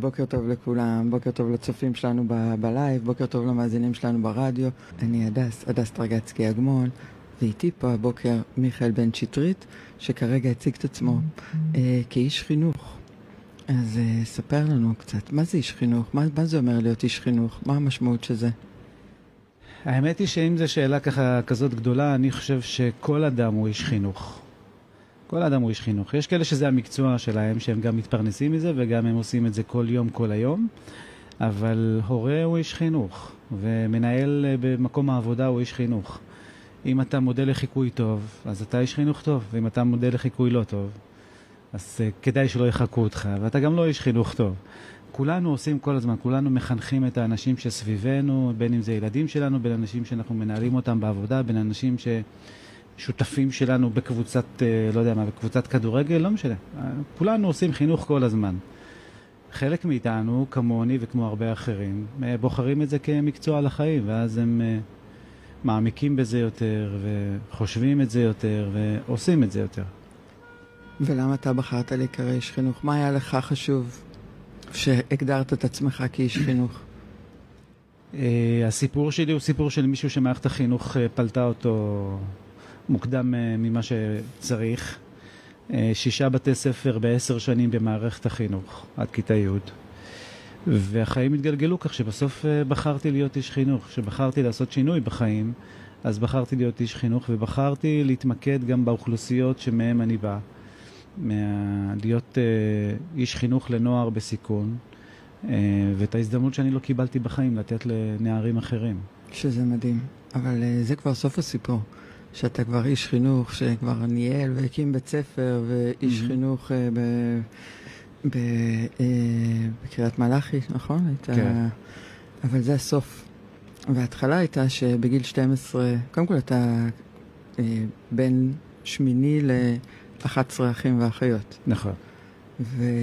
בוקר טוב לכולם, בוקר טוב לצופים שלנו בלייב, בוקר טוב למאזינים שלנו ברדיו. אני הדס, הדס טרגצקי אגמון, ואיתי פה הבוקר מיכאל בן שטרית, שכרגע הציג את עצמו אה, כאיש חינוך. אז אה, ספר לנו קצת, מה זה איש חינוך? מה, מה זה אומר להיות איש חינוך? מה המשמעות של זה? האמת היא שאם זו שאלה ככה כזאת גדולה, אני חושב שכל אדם הוא איש חינוך. כל אדם הוא איש חינוך. יש כאלה שזה המקצוע שלהם, שהם גם מתפרנסים מזה וגם הם עושים את זה כל יום, כל היום, אבל הורה הוא איש חינוך, ומנהל אה, במקום העבודה הוא איש חינוך. אם אתה מודל לחיקוי טוב, אז אתה איש חינוך טוב, ואם אתה מודל לחיקוי לא טוב, אז uh, כדאי שלא יחקו אותך, ואתה גם לא איש חינוך טוב. כולנו עושים כל הזמן, כולנו מחנכים את האנשים שסביבנו, בין אם זה ילדים שלנו, בין אנשים שאנחנו מנהלים אותם בעבודה, בין אנשים ש... שותפים שלנו בקבוצת, אה, לא יודע מה, בקבוצת כדורגל, לא משנה. כולנו עושים חינוך כל הזמן. חלק מאיתנו, כמוני וכמו הרבה אחרים, אה, בוחרים את זה כמקצוע לחיים, ואז הם אה, מעמיקים בזה יותר, וחושבים את זה יותר, ועושים את זה יותר. ולמה אתה בחרת להיקרא איש חינוך? מה היה לך חשוב שהגדרת את עצמך כאיש חינוך? הסיפור שלי הוא סיפור של מישהו שמערכת החינוך פלטה אותו מוקדם אה, ממה שצריך. אה, שישה בתי ספר בעשר שנים במערכת החינוך, עד כיתה י'. והחיים התגלגלו כך שבסוף אה, בחרתי להיות איש חינוך. כשבחרתי לעשות שינוי בחיים, אז בחרתי להיות איש חינוך ובחרתי להתמקד גם באוכלוסיות שמהן אני בא. מה... להיות uh, איש חינוך לנוער בסיכון, uh, ואת ההזדמנות שאני לא קיבלתי בחיים לתת לנערים אחרים. שזה מדהים, אבל uh, זה כבר סוף הסיפור. שאתה כבר איש חינוך, שכבר ניהל והקים בית ספר, ואיש mm-hmm. חינוך אה, ב, ב, אה, בקריית מלאכי, נכון? היית, כן. אבל זה הסוף. וההתחלה הייתה שבגיל 12, קודם כל אתה אה, בן שמיני ל-11 אחים ואחיות. נכון. ובא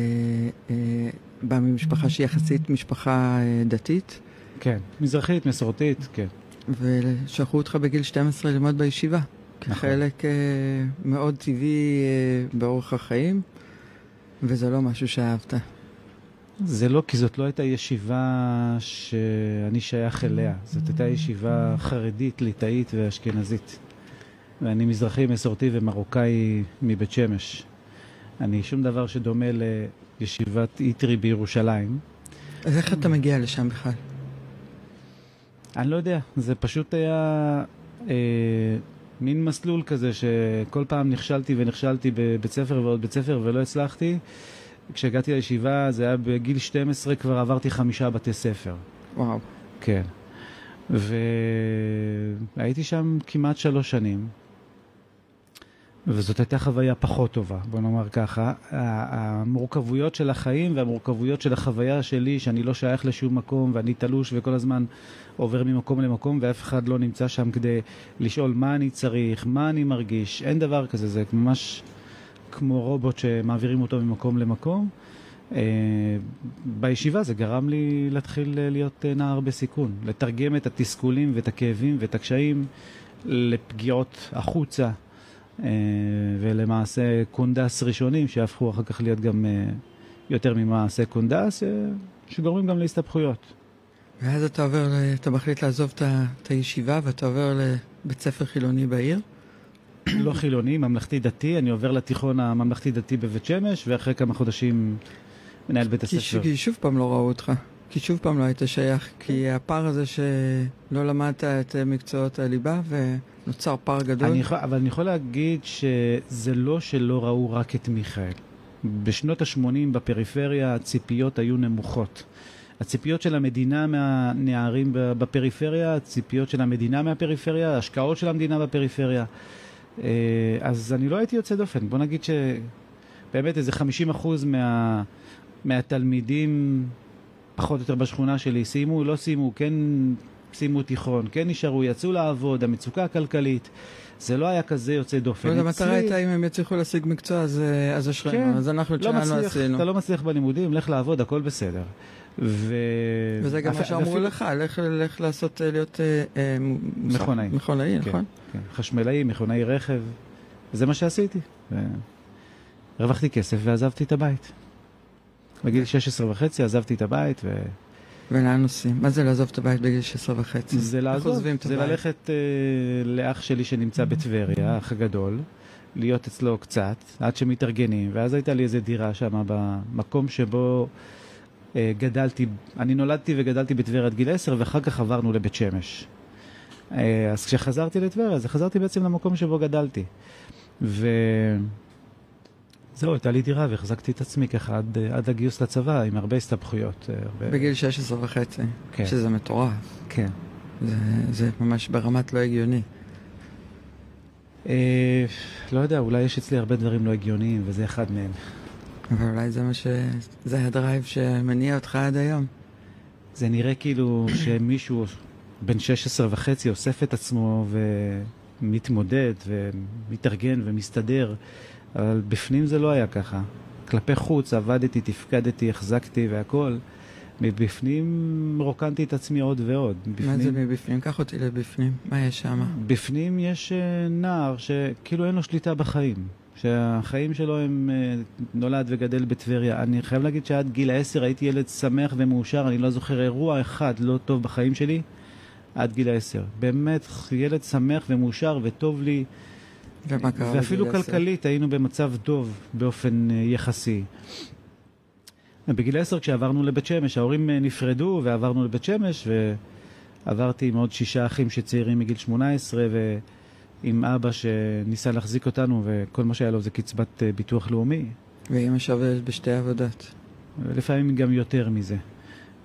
אה, ממשפחה שהיא יחסית משפחה אה, דתית. כן, מזרחית, מסורתית, כן. ושלחו אותך בגיל 12 ללמוד בישיבה. נכון. כחלק uh, מאוד טבעי uh, באורח החיים, וזה לא משהו שאהבת. זה לא, כי זאת לא הייתה ישיבה שאני שייך אליה. זאת הייתה ישיבה חרדית, ליטאית ואשכנזית. ואני מזרחי, מסורתי ומרוקאי מבית שמש. אני שום דבר שדומה לישיבת איטרי בירושלים. אז איך אתה מגיע לשם בכלל? אני לא יודע, זה פשוט היה אה, מין מסלול כזה שכל פעם נכשלתי ונכשלתי בבית ספר ועוד בית ספר ולא הצלחתי. כשהגעתי לישיבה זה היה בגיל 12 כבר עברתי חמישה בתי ספר. וואו. כן. והייתי שם כמעט שלוש שנים. וזאת הייתה חוויה פחות טובה, בוא נאמר ככה. המורכבויות של החיים והמורכבויות של החוויה שלי, שאני לא שייך לשום מקום ואני תלוש וכל הזמן עובר ממקום למקום ואף אחד לא נמצא שם כדי לשאול מה אני צריך, מה אני מרגיש, אין דבר כזה, זה ממש כמו רובוט שמעבירים אותו ממקום למקום. Uh, בישיבה זה גרם לי להתחיל להיות נער בסיכון, לתרגם את התסכולים ואת הכאבים ואת הקשיים לפגיעות החוצה. אה, ולמעשה קונדס ראשונים שהפכו אחר כך להיות גם אה, יותר ממעשה קונדס, אה, שגורמים גם להסתבכויות. ואז אתה עובר, אתה מחליט לעזוב את הישיבה ואתה עובר לבית ספר חילוני בעיר? לא חילוני, ממלכתי דתי, אני עובר לתיכון הממלכתי דתי בבית שמש, ואחרי כמה חודשים מנהל בית הספר. כי שוב פעם לא ראו אותך. כי שוב פעם לא היית שייך, כי הפער הזה שלא למדת את מקצועות הליבה ונוצר פער גדול. אני יכול, אבל אני יכול להגיד שזה לא שלא ראו רק את מיכאל. בשנות ה-80 בפריפריה הציפיות היו נמוכות. הציפיות של המדינה מהנערים בפריפריה, הציפיות של המדינה מהפריפריה, ההשקעות של המדינה בפריפריה. אה, אז אני לא הייתי יוצא דופן. בוא נגיד שבאמת איזה 50% מה, מהתלמידים פחות או יותר בשכונה שלי, סיימו, לא סיימו, כן סיימו תיכון, כן נשארו, יצאו לעבוד, המצוקה הכלכלית. זה לא היה כזה יוצא דופן. אבל המטרה הייתה אם הם יצליחו להשיג מקצוע, אז, אז אשרינו, כן, אז אנחנו לא שלנו עשינו. אתה לא מצליח בלימודים, לך לעבוד, הכל בסדר. ו... וזה גם מה שאמרו אפילו... לך, לך, לך לעשות, אה, להיות אה, אה, מכונאי. מכונאי, כן, נכון? כן, חשמלאי, מכונאי רכב, וזה מה שעשיתי. ו... הרווחתי כסף ועזבתי את הבית. בגיל 16 וחצי עזבתי את הבית ו... ולאן נוסעים? מה זה לעזוב את הבית בגיל 16 וחצי? זה לעזוב, זה ללכת uh, לאח שלי שנמצא בטבריה, האח הגדול, להיות אצלו קצת, עד שמתארגנים, ואז הייתה לי איזו דירה שם במקום שבו uh, גדלתי, אני נולדתי וגדלתי בטבריה עד גיל 10, ואחר כך עברנו לבית שמש. Uh, אז כשחזרתי לטבריה, אז חזרתי בעצם למקום שבו גדלתי. ו... זהו, הייתה לי דירה והחזקתי את עצמי ככה עד, עד הגיוס לצבא, עם הרבה הסתבכויות. הרבה... בגיל 16 וחצי, כן. שזה מטורף. כן. זה, זה ממש ברמת לא הגיוני. אה, לא יודע, אולי יש אצלי הרבה דברים לא הגיוניים, וזה אחד מהם. אבל אולי זה מה ש... זה הדרייב שמניע אותך עד היום. זה נראה כאילו שמישהו בן 16 וחצי אוסף את עצמו ומתמודד ומתארגן ומסתדר. אבל בפנים זה לא היה ככה. כלפי חוץ עבדתי, תפקדתי, החזקתי והכול. מבפנים רוקנתי את עצמי עוד ועוד. בפנים... מה זה מבפנים? קח אותי לבפנים, מה יש שם? בפנים יש uh, נער שכאילו אין לו שליטה בחיים. שהחיים שלו הם uh, נולד וגדל בטבריה. אני חייב להגיד שעד גיל העשר הייתי ילד שמח ומאושר, אני לא זוכר אירוע אחד לא טוב בחיים שלי עד גיל העשר. באמת ילד שמח ומאושר וטוב לי. ומה קרה ואפילו כלכלית היינו במצב טוב באופן uh, יחסי. בגיל עשר כשעברנו לבית שמש, ההורים uh, נפרדו ועברנו לבית שמש ועברתי עם עוד שישה אחים שצעירים מגיל 18 ועם אבא שניסה להחזיק אותנו וכל מה שהיה לו זה קצבת uh, ביטוח לאומי. ואמא שעובדת בשתי עבודות. לפעמים גם יותר מזה.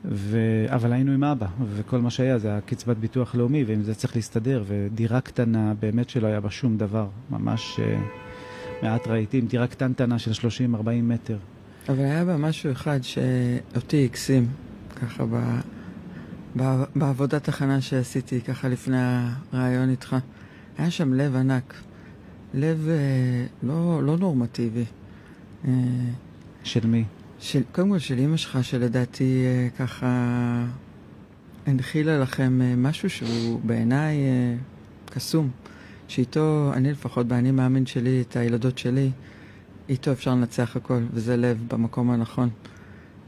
ו... אבל היינו עם אבא, וכל מה שהיה זה הקצבת ביטוח לאומי, ועם זה צריך להסתדר, ודירה קטנה, באמת שלא היה בה שום דבר, ממש uh, מעט רהיטים, דירה קטנטנה של 30-40 מטר. אבל היה בה משהו אחד שאותי הקסים, ככה ב... ב... בעבודת הכנה שעשיתי, ככה לפני הרעיון איתך. היה שם לב ענק, לב uh, לא, לא נורמטיבי. Uh, של מי? של, קודם כל של אימא שלך, שלדעתי אה, ככה הנחילה לכם אה, משהו שהוא בעיניי אה, קסום. שאיתו, אני לפחות באני מאמין שלי, את הילדות שלי, איתו אפשר לנצח הכל, וזה לב במקום הנכון.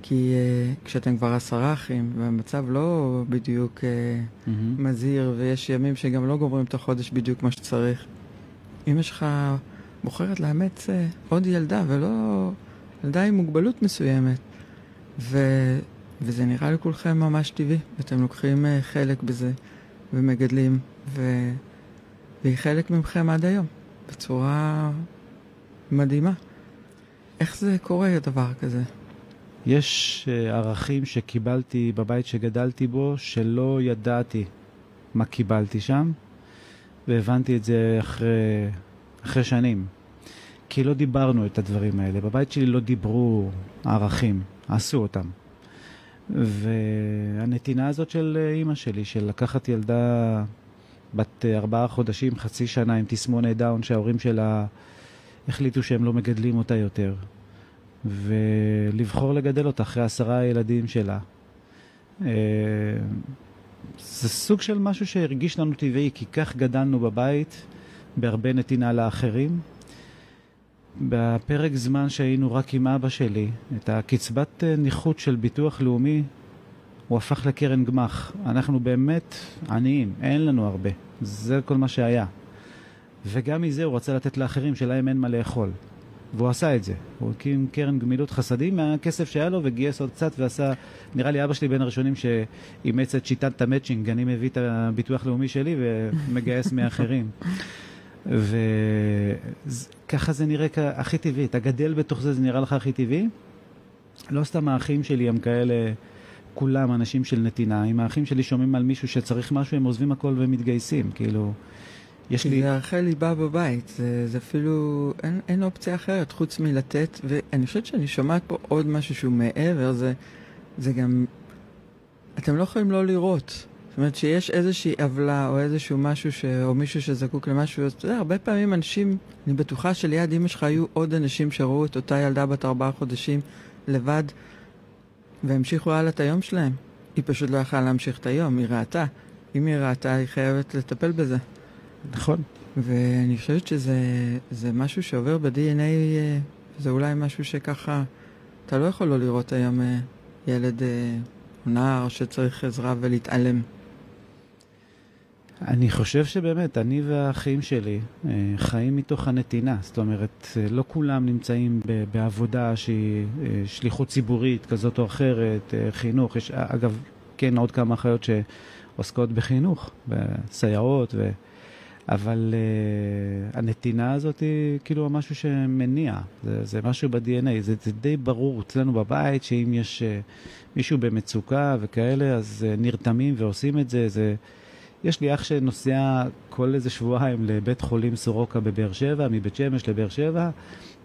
כי uh, כשאתם כבר עשרה אחים, והמצב לא בדיוק uh, mm-hmm. מזהיר, ויש ימים שגם לא גומרים את החודש בדיוק מה שצריך, אמא שלך בוחרת לאמץ uh, עוד ילדה, ולא ילדה עם מוגבלות מסוימת. ו... וזה נראה לכולכם ממש טבעי, ואתם לוקחים uh, חלק בזה ומגדלים, ו... והיא חלק ממכם עד היום, בצורה מדהימה. איך זה קורה, דבר כזה? יש uh, ערכים שקיבלתי בבית שגדלתי בו, שלא ידעתי מה קיבלתי שם, והבנתי את זה אחרי, אחרי שנים. כי לא דיברנו את הדברים האלה. בבית שלי לא דיברו ערכים, עשו אותם. והנתינה הזאת של אימא שלי, של לקחת ילדה בת ארבעה חודשים, חצי שנה עם תסמונת דאון, שההורים שלה החליטו שהם לא מגדלים אותה יותר, ולבחור לגדל אותה אחרי עשרה ילדים שלה. אה, זה סוג של משהו שהרגיש לנו טבעי, כי כך גדלנו בבית, בהרבה נתינה לאחרים. בפרק זמן שהיינו רק עם אבא שלי, את הקצבת אה, נכות של ביטוח לאומי, הוא הפך לקרן גמח. אנחנו באמת עניים, אין לנו הרבה. זה כל מה שהיה. וגם מזה הוא רצה לתת לאחרים שלהם אין מה לאכול. והוא עשה את זה. הוא הקים קרן גמילות חסדים מהכסף שהיה לו וגייס עוד קצת ועשה... נראה לי אבא שלי בין הראשונים שאימץ את שיטת המצ'ינג. אני מביא את הביטוח לאומי שלי ומגייס מאחרים. וככה זה נראה הכי טבעי, אתה גדל בתוך זה, זה נראה לך הכי טבעי. לא סתם האחים שלי הם כאלה, כולם אנשים של נתינה. אם האחים שלי שומעים על מישהו שצריך משהו, הם עוזבים הכל ומתגייסים, כאילו... יש לי... זה ערכי ליבה בבית, זה, זה אפילו, אין, אין אופציה אחרת חוץ מלתת, ואני חושבת שאני שומעת פה עוד משהו שהוא מעבר, זה, זה גם, אתם לא יכולים לא לראות. זאת אומרת שיש איזושהי עוולה או איזשהו משהו ש... או מישהו שזקוק למשהו, אז אתה יודע, הרבה פעמים אנשים, אני בטוחה שליד אמא שלך היו עוד אנשים שראו את אותה ילדה בת ארבעה חודשים לבד והמשיכו הלאה את היום שלהם. היא פשוט לא יכלה להמשיך את היום, היא ראתה. אם היא ראתה, היא חייבת לטפל בזה. נכון. ואני חושבת שזה משהו שעובר ב-DNA, אה, זה אולי משהו שככה, אתה לא יכול לא לראות היום אה, ילד אה, או נער שצריך עזרה ולהתעלם. אני חושב שבאמת, אני והאחים שלי אה, חיים מתוך הנתינה. זאת אומרת, אה, לא כולם נמצאים בעבודה שהיא אה, שליחות ציבורית כזאת או אחרת, חינוך. יש, אגב, כן, עוד כמה אחיות שעוסקות בחינוך, בסייעות, ו... אבל uh, הנתינה הזאת היא כאילו משהו שמניע, זה, זה משהו ב-DNA, זה, זה די ברור אצלנו בבית שאם יש uh, מישהו במצוקה וכאלה, אז uh, נרתמים ועושים את זה, זה... יש לי אח שנוסע כל איזה שבועיים לבית חולים סורוקה בבאר שבע, מבית שמש לבאר שבע,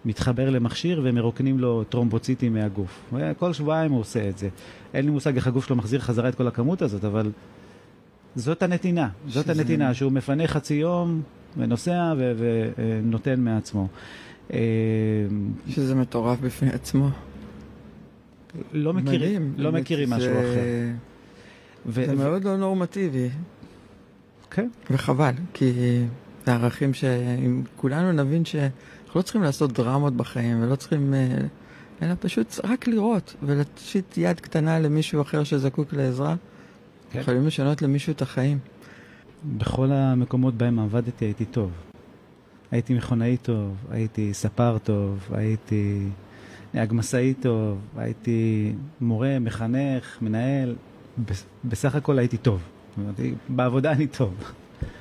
מתחבר למכשיר ומרוקנים לו טרומבוציטים מהגוף. כל שבועיים הוא עושה את זה. אין לי מושג איך הגוף שלו מחזיר חזרה את כל הכמות הזאת, אבל זאת הנתינה. זאת שזה... הנתינה, שהוא מפנה חצי יום ונוסע ונותן מעצמו. אה, שזה מטורף בפני עצמו. לא מכירים, לא מכירים משהו זה... אחר. ו... זה מאוד לא נורמטיבי. כן. וחבל, כי זה ערכים שאם כולנו נבין שאנחנו לא צריכים לעשות דרמות בחיים ולא צריכים, אה, אלא פשוט רק לראות ולהושיט יד קטנה למישהו אחר שזקוק לעזרה, כן. יכולים לשנות למישהו את החיים. בכל המקומות בהם עבדתי הייתי טוב. הייתי מכונאי טוב, הייתי ספר טוב, הייתי נהג משאית טוב, הייתי מורה, מחנך, מנהל, בסך הכל הייתי טוב. בעבודה אני טוב.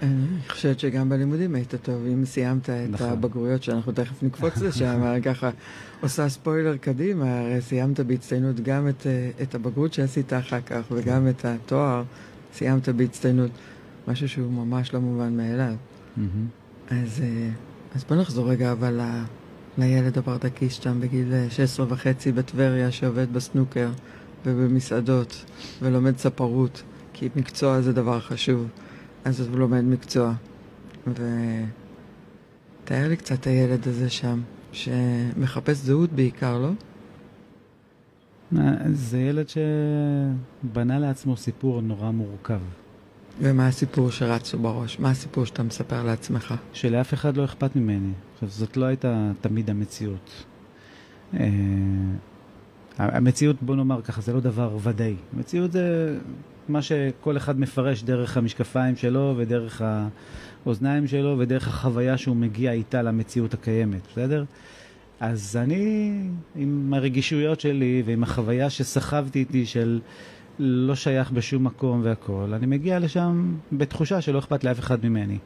אני חושבת שגם בלימודים היית טוב, אם סיימת את נכון. הבגרויות שאנחנו תכף נקפוץ לשם, ככה עושה ספוילר קדימה, הרי סיימת בהצטיינות גם את, את הבגרות שעשית אחר כך וגם את התואר, סיימת בהצטיינות, משהו שהוא ממש לא מובן מאליו. אז, אז בוא נחזור רגע אבל ל, לילד הברדקיסט שם בגיל 16 וחצי בטבריה שעובד בסנוקר ובמסעדות ולומד ספרות. כי מקצוע זה דבר חשוב, אז הוא לומד מקצוע. ותאר לי קצת את הילד הזה שם, שמחפש זהות בעיקר, לא? זה ילד שבנה לעצמו סיפור נורא מורכב. ומה הסיפור שרץ לו בראש? מה הסיפור שאתה מספר לעצמך? שלאף אחד לא אכפת ממני. עכשיו, זאת לא הייתה תמיד המציאות. אה, המציאות, בוא נאמר ככה, זה לא דבר ודאי. המציאות זה מה שכל אחד מפרש דרך המשקפיים שלו ודרך האוזניים שלו ודרך החוויה שהוא מגיע איתה למציאות הקיימת, בסדר? אז אני, עם הרגישויות שלי ועם החוויה שסחבתי איתי של לא שייך בשום מקום והכול, אני מגיע לשם בתחושה שלא אכפת לאף אחד ממני.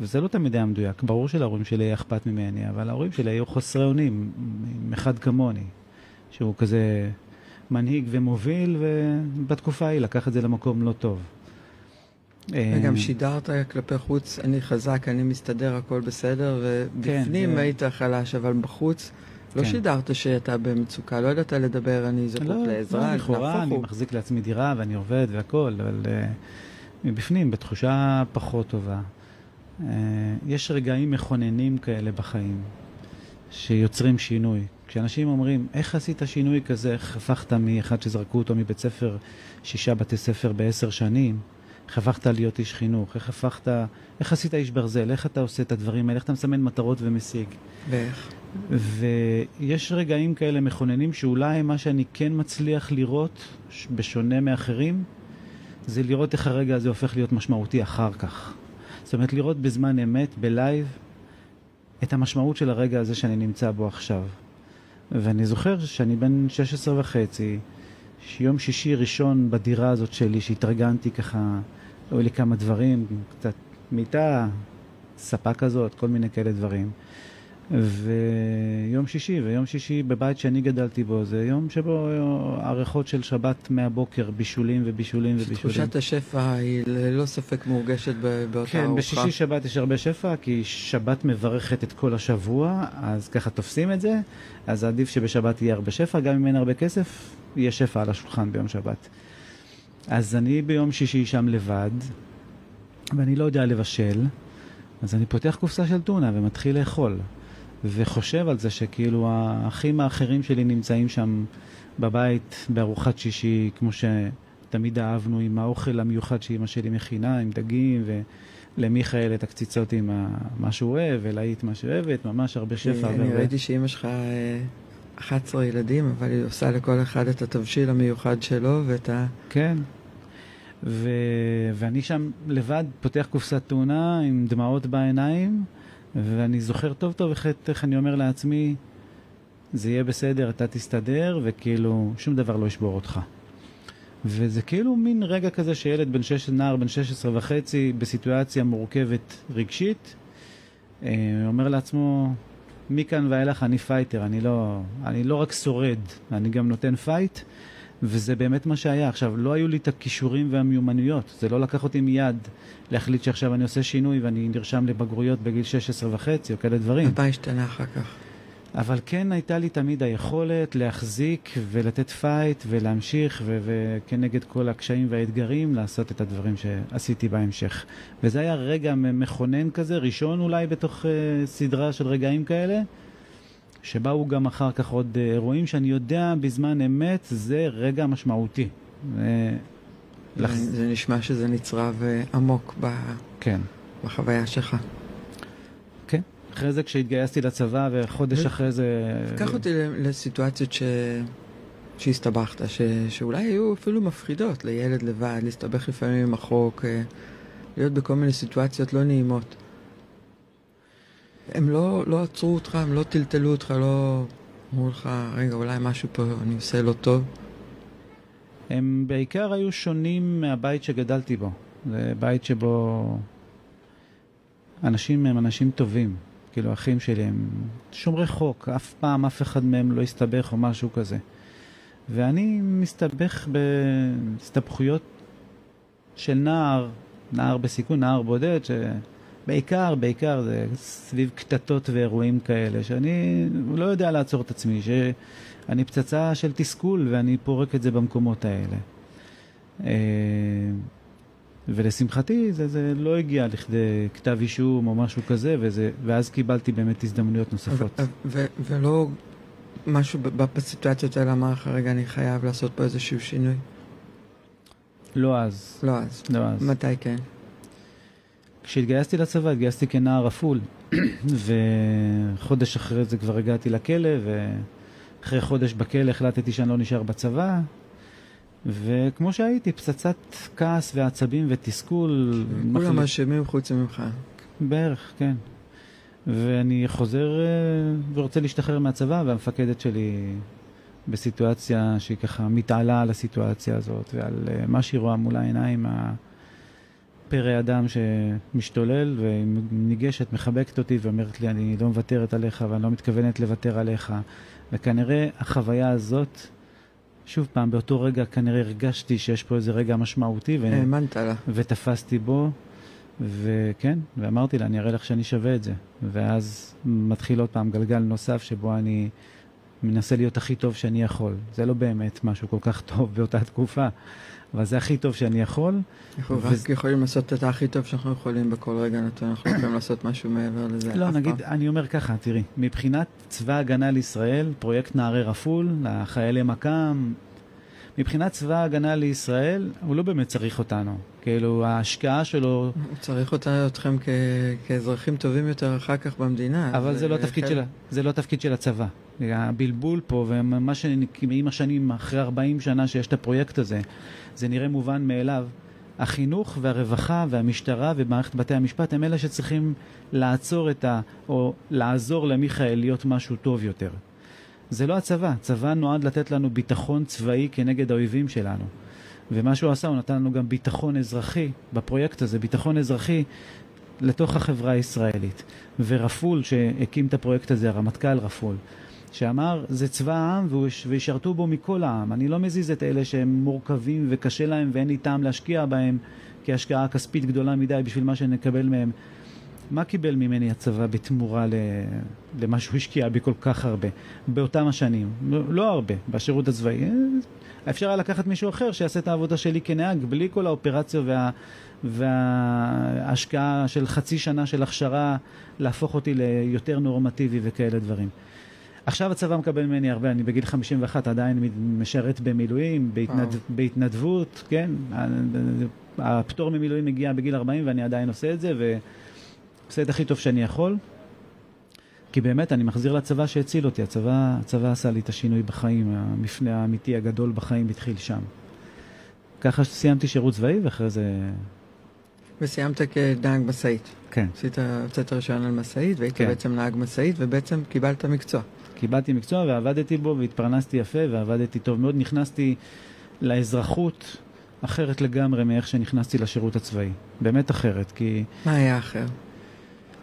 וזה לא תמיד היה מדויק. ברור שלהורים שלי היה אכפת ממני, אבל ההורים שלי היו חסרי אונים, עם אחד כמוני, שהוא כזה מנהיג ומוביל, ובתקופה ההיא לקח את זה למקום לא טוב. וגם אה, שידרת כלפי חוץ, אני חזק, אני מסתדר, הכל בסדר, ובפנים כן, היית חלש, אבל בחוץ לא כן. שידרת שאתה במצוקה, לא ידעת לדבר, אני זקוק לא, לעזרה, לא, לכאורה אני מחזיק לעצמי דירה ואני עובד והכל, אבל uh, מבפנים, בתחושה פחות טובה. Uh, יש רגעים מכוננים כאלה בחיים, שיוצרים שינוי. כשאנשים אומרים, איך עשית שינוי כזה, איך הפכת מאחד שזרקו אותו מבית ספר, שישה בתי ספר בעשר שנים, איך הפכת להיות איש חינוך, איך הפכת, איך עשית איש ברזל, איך אתה עושה את הדברים האלה, איך אתה מסמן מטרות ומשיג. ואיך? ויש רגעים כאלה מכוננים שאולי מה שאני כן מצליח לראות, בשונה מאחרים, זה לראות איך הרגע הזה הופך להיות משמעותי אחר כך. זאת אומרת, לראות בזמן אמת, בלייב, את המשמעות של הרגע הזה שאני נמצא בו עכשיו. ואני זוכר שאני בן 16 וחצי, שיום שישי ראשון בדירה הזאת שלי, שהתארגנתי ככה, היו לי כמה דברים, קצת מיטה, ספה כזאת, כל מיני כאלה דברים. ויום שישי, ויום שישי בבית שאני גדלתי בו, זה יום שבו עריכות של שבת מהבוקר, בישולים ובישולים ובישולים. תחושת השפע היא ללא ספק מורגשת באותה כן, ארוחה. כן, בשישי שבת יש הרבה שפע, כי שבת מברכת את כל השבוע, אז ככה תופסים את זה, אז עדיף שבשבת יהיה הרבה שפע, גם אם אין הרבה כסף, יהיה שפע על השולחן ביום שבת. אז אני ביום שישי שם לבד, ואני לא יודע לבשל, אז אני פותח קופסה של טונה ומתחיל לאכול. וחושב על זה שכאילו האחים האחרים שלי נמצאים שם בבית בארוחת שישי, כמו שתמיד אהבנו, עם האוכל המיוחד שאימא שלי מכינה, עם דגים, ולמיכאל את הקציצות עם מה שהוא אוהב, ולהיט מה שאוהבת, ממש הרבה שפע. אני ראיתי שאימא שלך אה, 11 ילדים, אבל היא עושה לכל אחד את התבשיל המיוחד שלו ואת ה... כן. ו... ואני שם לבד פותח קופסת טונה עם דמעות בעיניים, ואני זוכר טוב טוב איך, איך אני אומר לעצמי, זה יהיה בסדר, אתה תסתדר, וכאילו שום דבר לא ישבור אותך. וזה כאילו מין רגע כזה שילד בן 6, נער בן 16 וחצי בסיטואציה מורכבת רגשית, אה, אומר לעצמו, מכאן ואילך אני fighter, אני לא, אני לא רק שורד, אני גם נותן fight, וזה באמת מה שהיה. עכשיו, לא היו לי את הכישורים והמיומנויות, זה לא לקח אותי מיד להחליט שעכשיו אני עושה שינוי ואני נרשם לבגרויות בגיל 16 וחצי או כאלה דברים. מה השתנה אחר כך? אבל כן הייתה לי תמיד היכולת להחזיק ולתת פייט ולהמשיך וכנגד כל הקשיים והאתגרים לעשות את הדברים שעשיתי בהמשך. וזה היה רגע מכונן כזה, ראשון אולי בתוך uh, סדרה של רגעים כאלה, שבאו גם אחר כך עוד uh, אירועים שאני יודע בזמן אמת זה רגע משמעותי. זה, לח... זה נשמע שזה נצרב uh, עמוק ב... כן. בחוויה שלך. אחרי זה כשהתגייסתי לצבא וחודש אחרי זה... קח אותי לסיטואציות ש... שהסתבכת, ש... שאולי היו אפילו מפחידות לילד לבד, להסתבך לפעמים עם החוק, אה, להיות בכל מיני סיטואציות לא נעימות. הם לא, לא עצרו אותך, הם לא טלטלו אותך, לא אמרו לך, רגע, אולי משהו פה אני עושה לא טוב. הם בעיקר היו שונים מהבית שגדלתי בו. זה בית שבו אנשים הם אנשים טובים. כאילו, אחים שלי הם שומרי חוק, אף פעם אף אחד מהם לא הסתבך או משהו כזה. ואני מסתבך בהסתבכויות של נער, נער בסיכון, נער בודד, שבעיקר, בעיקר זה סביב קטטות ואירועים כאלה, שאני לא יודע לעצור את עצמי, שאני פצצה של תסכול ואני פורק את זה במקומות האלה. אה, ולשמחתי זה, זה לא הגיע לכדי כתב אישום או משהו כזה, וזה, ואז קיבלתי באמת הזדמנויות נוספות. ו- ו- ולא משהו בסיטואציות האלה אמר לך, רגע, אני חייב לעשות פה איזשהו שינוי? לא אז. לא אז. לא אז. מתי כן? כשהתגייסתי לצבא, התגייסתי כנער רפול, וחודש אחרי זה כבר הגעתי לכלא, ואחרי חודש בכלא החלטתי שאני לא נשאר בצבא, וכמו שהייתי, פצצת כעס ועצבים ותסכול. כולם אשמים חוץ ממך. בערך, כן. ואני חוזר אה, ורוצה להשתחרר מהצבא, והמפקדת שלי בסיטואציה שהיא ככה מתעלה על הסיטואציה הזאת, ועל אה, מה שהיא רואה מול העיניים, הפרא אדם שמשתולל, והיא ניגשת, מחבקת אותי ואומרת לי, אני לא מוותרת עליך ואני לא מתכוונת לוותר עליך. וכנראה החוויה הזאת שוב פעם, באותו רגע כנראה הרגשתי שיש פה איזה רגע משמעותי. ו... האמנת לה. ותפסתי בו, וכן, ואמרתי לה, אני אראה לך שאני שווה את זה. ואז מתחיל עוד פעם גלגל נוסף שבו אני מנסה להיות הכי טוב שאני יכול. זה לא באמת משהו כל כך טוב באותה תקופה, אבל זה הכי טוב שאני יכול. אנחנו ו... רק יכולים לעשות את הכי טוב שאנחנו יכולים בכל רגע נתון, אנחנו יכולים לעשות משהו מעבר לזה. לא, נגיד, פעם. אני אומר ככה, תראי, מבחינת צבא ההגנה לישראל, פרויקט נערי רפול, לחיילי מכ"ם, מבחינת צבא ההגנה לישראל, הוא לא באמת צריך אותנו. כאילו, ההשקעה שלו... הוא צריך אותה, אתכם כ... כאזרחים טובים יותר אחר כך במדינה. אבל זה, לא, תפקיד של... זה לא תפקיד של הצבא. הבלבול פה, ומה שעם השנים, אחרי 40 שנה שיש את הפרויקט הזה, זה נראה מובן מאליו. החינוך והרווחה והמשטרה ומערכת בתי המשפט הם אלה שצריכים לעצור את ה... או לעזור למיכאל להיות משהו טוב יותר. זה לא הצבא, צבא נועד לתת לנו ביטחון צבאי כנגד האויבים שלנו. ומה שהוא עשה, הוא נתן לנו גם ביטחון אזרחי בפרויקט הזה, ביטחון אזרחי לתוך החברה הישראלית. ורפול, שהקים את הפרויקט הזה, הרמטכ"ל רפול, שאמר, זה צבא העם וישרתו בו מכל העם. אני לא מזיז את אלה שהם מורכבים וקשה להם ואין לי טעם להשקיע בהם כהשקעה כספית גדולה מדי בשביל מה שנקבל מהם. מה קיבל ממני הצבא בתמורה למה שהוא השקיע בי כל כך הרבה באותם השנים? לא, לא הרבה, בשירות הצבאי. אפשר היה לקחת מישהו אחר שיעשה את העבודה שלי כנהג בלי כל האופרציה וה, וההשקעה של חצי שנה של הכשרה להפוך אותי ליותר נורמטיבי וכאלה דברים. עכשיו הצבא מקבל ממני הרבה, אני בגיל 51 עדיין משרת במילואים, בהתנד... בהתנדבות, כן? הפטור ממילואים מגיע בגיל 40 ואני עדיין עושה את זה ועושה את הכי טוב שאני יכול. כי באמת, אני מחזיר לצבא שהציל אותי. הצבא, הצבא עשה לי את השינוי בחיים, המפנה האמיתי הגדול בחיים התחיל שם. ככה סיימתי שירות צבאי, ואחרי זה... וסיימת כנהג משאית. כן. עשית, הוצאת רישיון על משאית, והיית כן. בעצם נהג משאית, ובעצם קיבלת מקצוע. קיבלתי מקצוע ועבדתי בו והתפרנסתי יפה ועבדתי טוב מאוד. נכנסתי לאזרחות אחרת לגמרי מאיך שנכנסתי לשירות הצבאי. באמת אחרת, כי מה היה אחר?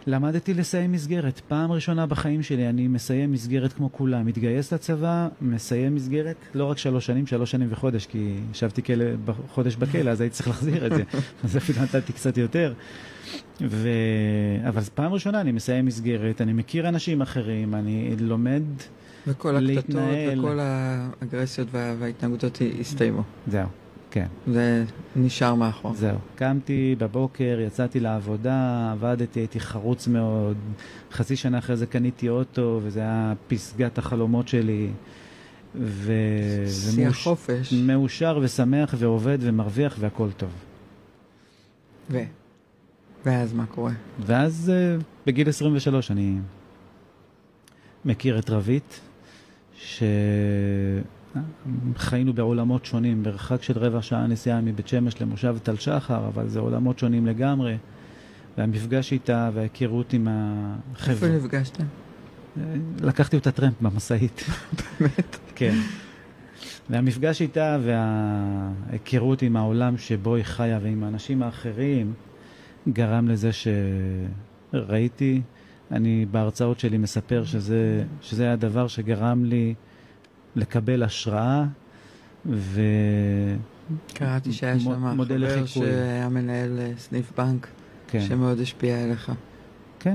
למדתי לסיים מסגרת. פעם ראשונה בחיים שלי אני מסיים מסגרת כמו כולם. מתגייס לצבא, מסיים מסגרת, לא רק שלוש שנים, שלוש שנים וחודש, כי ישבתי כלא, חודש בכלא, אז הייתי צריך להחזיר את זה. אז אפילו נתתי קצת יותר. ו... אבל פעם ראשונה אני מסיים מסגרת, אני מכיר אנשים אחרים, אני לומד, וכל הקטטות להתנהל. וכל האגרסיות וה- וההתנהגותות הסתיימו. זהו, כן. זה נשאר מאחור. זהו. קמתי בבוקר, יצאתי לעבודה, עבדתי, הייתי חרוץ מאוד. חצי שנה אחרי זה קניתי אוטו, וזה היה פסגת החלומות שלי. ו... שיא ומאוש- החופש. מאושר ושמח ועובד ומרוויח והכל טוב. ו... ואז מה קורה? ואז אה, בגיל 23 אני מכיר את רבית, שחיינו בעולמות שונים, מרחק של רבע שעה נסיעה מבית שמש למושב תל שחר, אבל זה עולמות שונים לגמרי. והמפגש איתה וההיכרות עם איפה החבר'ה. נפגשתם? אה, לקחתי אותה טרמפ במשאית. באמת? כן. והמפגש איתה וההיכרות עם העולם שבו היא חיה ועם האנשים האחרים גרם לזה שראיתי, אני בהרצאות שלי מספר שזה, שזה היה הדבר שגרם לי לקבל השראה ו... קראתי שהיה שם מודל חבר. שהיה מנהל אה, סניף בנק, כן, שמאוד השפיע עליך. כן,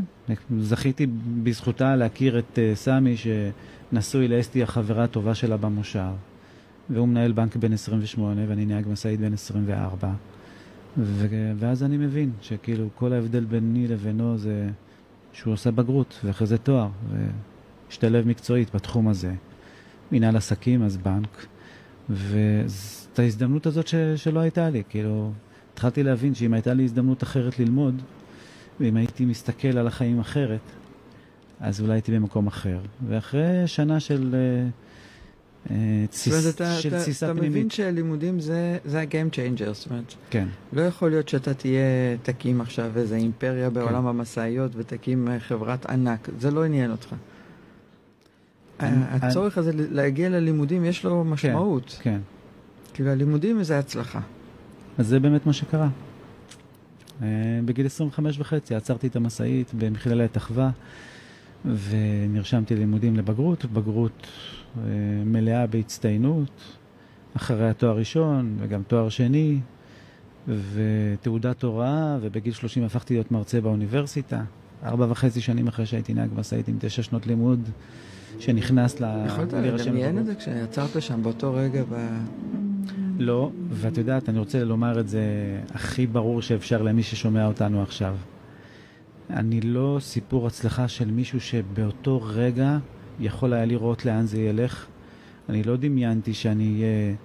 זכיתי בזכותה להכיר את uh, סמי שנשוי לאסתי החברה הטובה שלה במושב והוא מנהל בנק בן 28 ואני נהג משאית בן 24 ו- ואז אני מבין שכאילו כל ההבדל ביני לבינו זה שהוא עושה בגרות ואחרי זה תואר והשתלב מקצועית בתחום הזה מנהל עסקים אז בנק ואת ההזדמנות הזאת ש- שלא הייתה לי כאילו התחלתי להבין שאם הייתה לי הזדמנות אחרת ללמוד ואם הייתי מסתכל על החיים אחרת, אז אולי הייתי במקום אחר. ואחרי שנה של אה, אה, תסיס- אתה, של אתה, תסיסה אתה מבין פנימית. שלימודים זה, זה ה-game changer, זאת אומרת, כן, לא יכול להיות שאתה תהיה, תקים עכשיו איזה אימפריה בעולם המשאיות ותקים אה, חברת ענק, זה לא עניין אותך. אני- הצורך הזה להגיע ללימודים יש לו משמעות. כן. כאילו הלימודים זה הצלחה. אז זה באמת מה שקרה. אה, בגיל 25 וחצי עצרתי את המשאית במכללת אחווה ונרשמתי ללימודים לבגרות, בגרות אה, מלאה בהצטיינות, אחרי התואר ראשון וגם תואר שני ותעודת הוראה, ובגיל 30 הפכתי להיות מרצה באוניברסיטה. ארבע וחצי שנים אחרי שהייתי נהג משאית עם תשע שנות לימוד, שנכנס ל... יכולת לדמיין. את זה כשיצרת שם באותו רגע ב... לא, ואת יודעת, אני רוצה לומר את זה הכי ברור שאפשר למי ששומע אותנו עכשיו. אני לא סיפור הצלחה של מישהו שבאותו רגע יכול היה לראות לאן זה ילך. אני לא דמיינתי שאני אהיה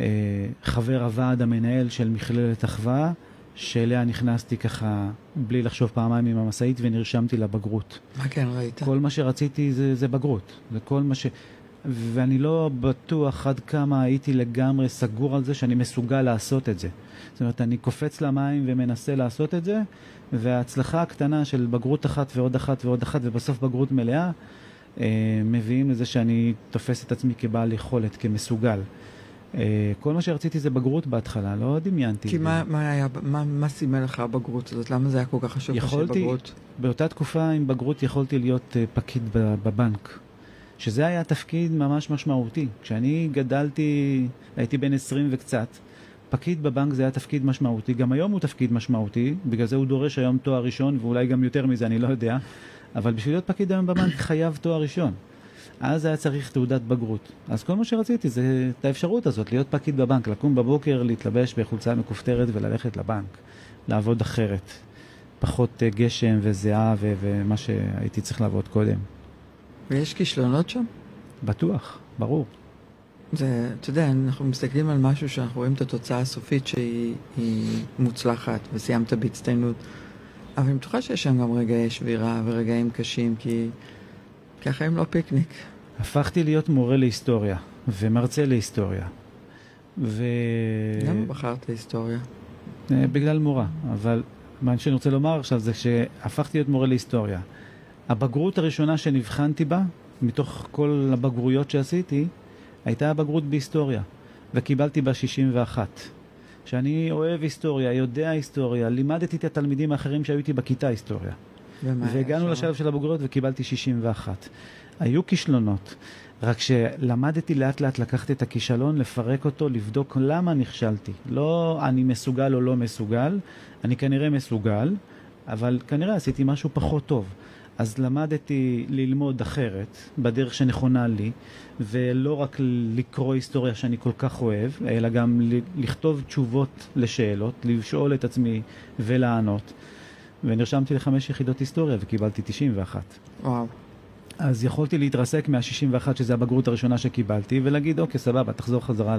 אה, חבר הוועד המנהל של מכללת אחווה, שאליה נכנסתי ככה בלי לחשוב פעמיים עם המשאית ונרשמתי לבגרות. מה כן ראית? כל מה שרציתי זה, זה בגרות. זה כל מה ש... ואני לא בטוח עד כמה הייתי לגמרי סגור על זה שאני מסוגל לעשות את זה. זאת אומרת, אני קופץ למים ומנסה לעשות את זה, וההצלחה הקטנה של בגרות אחת ועוד אחת ועוד אחת, ובסוף בגרות מלאה, אה, מביאים לזה שאני תופס את עצמי כבעל יכולת, כמסוגל. אה, כל מה שרציתי זה בגרות בהתחלה, לא דמיינתי. כי מה, מה היה, מה, מה סימן לך הבגרות הזאת? למה זה היה כל כך חשוב לך יכולתי- שבגרות? באותה תקופה עם בגרות יכולתי להיות אה, פקיד בבנק, שזה היה תפקיד ממש משמעותי. כשאני גדלתי, הייתי בן 20 וקצת, פקיד בבנק זה היה תפקיד משמעותי. גם היום הוא תפקיד משמעותי, בגלל זה הוא דורש היום תואר ראשון, ואולי גם יותר מזה, אני לא יודע. אבל בשביל להיות פקיד היום בבנק חייב תואר ראשון. אז היה צריך תעודת בגרות. אז כל מה שרציתי זה את האפשרות הזאת, להיות פקיד בבנק, לקום בבוקר, להתלבש בחולצה מכופתרת וללכת לבנק, לעבוד אחרת. פחות אה, גשם וזיעה ו- ומה שהייתי צריך לעבוד קודם. ויש כישלונות שם? בטוח, ברור. זה, אתה יודע, אנחנו מסתכלים על משהו שאנחנו רואים את התוצאה הסופית שהיא היא מוצלחת וסיימת בהצטיינות, אבל אני בטוחה שיש שם גם רגעי שבירה ורגעים קשים, כי כי החיים לא פיקניק. הפכתי להיות מורה להיסטוריה ומרצה להיסטוריה. ו... למה בחרת היסטוריה? אה, בגלל מורה, אבל מה שאני רוצה לומר עכשיו זה שהפכתי להיות מורה להיסטוריה. הבגרות הראשונה שנבחנתי בה, מתוך כל הבגרויות שעשיתי, הייתה הבגרות בהיסטוריה, וקיבלתי בה 61. שאני אוהב היסטוריה, יודע היסטוריה, לימדתי את התלמידים האחרים שהיו איתי בכיתה היסטוריה. והגענו לשלב של הבוגרות וקיבלתי 61. היו כישלונות, רק שלמדתי לאט לאט לקחת את הכישלון, לפרק אותו, לבדוק למה נכשלתי. לא אני מסוגל או לא מסוגל, אני כנראה מסוגל, אבל כנראה עשיתי משהו פחות טוב. אז למדתי ללמוד אחרת, בדרך שנכונה לי, ולא רק לקרוא היסטוריה שאני כל כך אוהב, אלא גם לכתוב תשובות לשאלות, לשאול את עצמי ולענות. ונרשמתי לחמש יחידות היסטוריה וקיבלתי 91. וואו. אז יכולתי להתרסק מה-61, שזה הבגרות הראשונה שקיבלתי, ולהגיד, אוקיי, סבבה, תחזור חזרה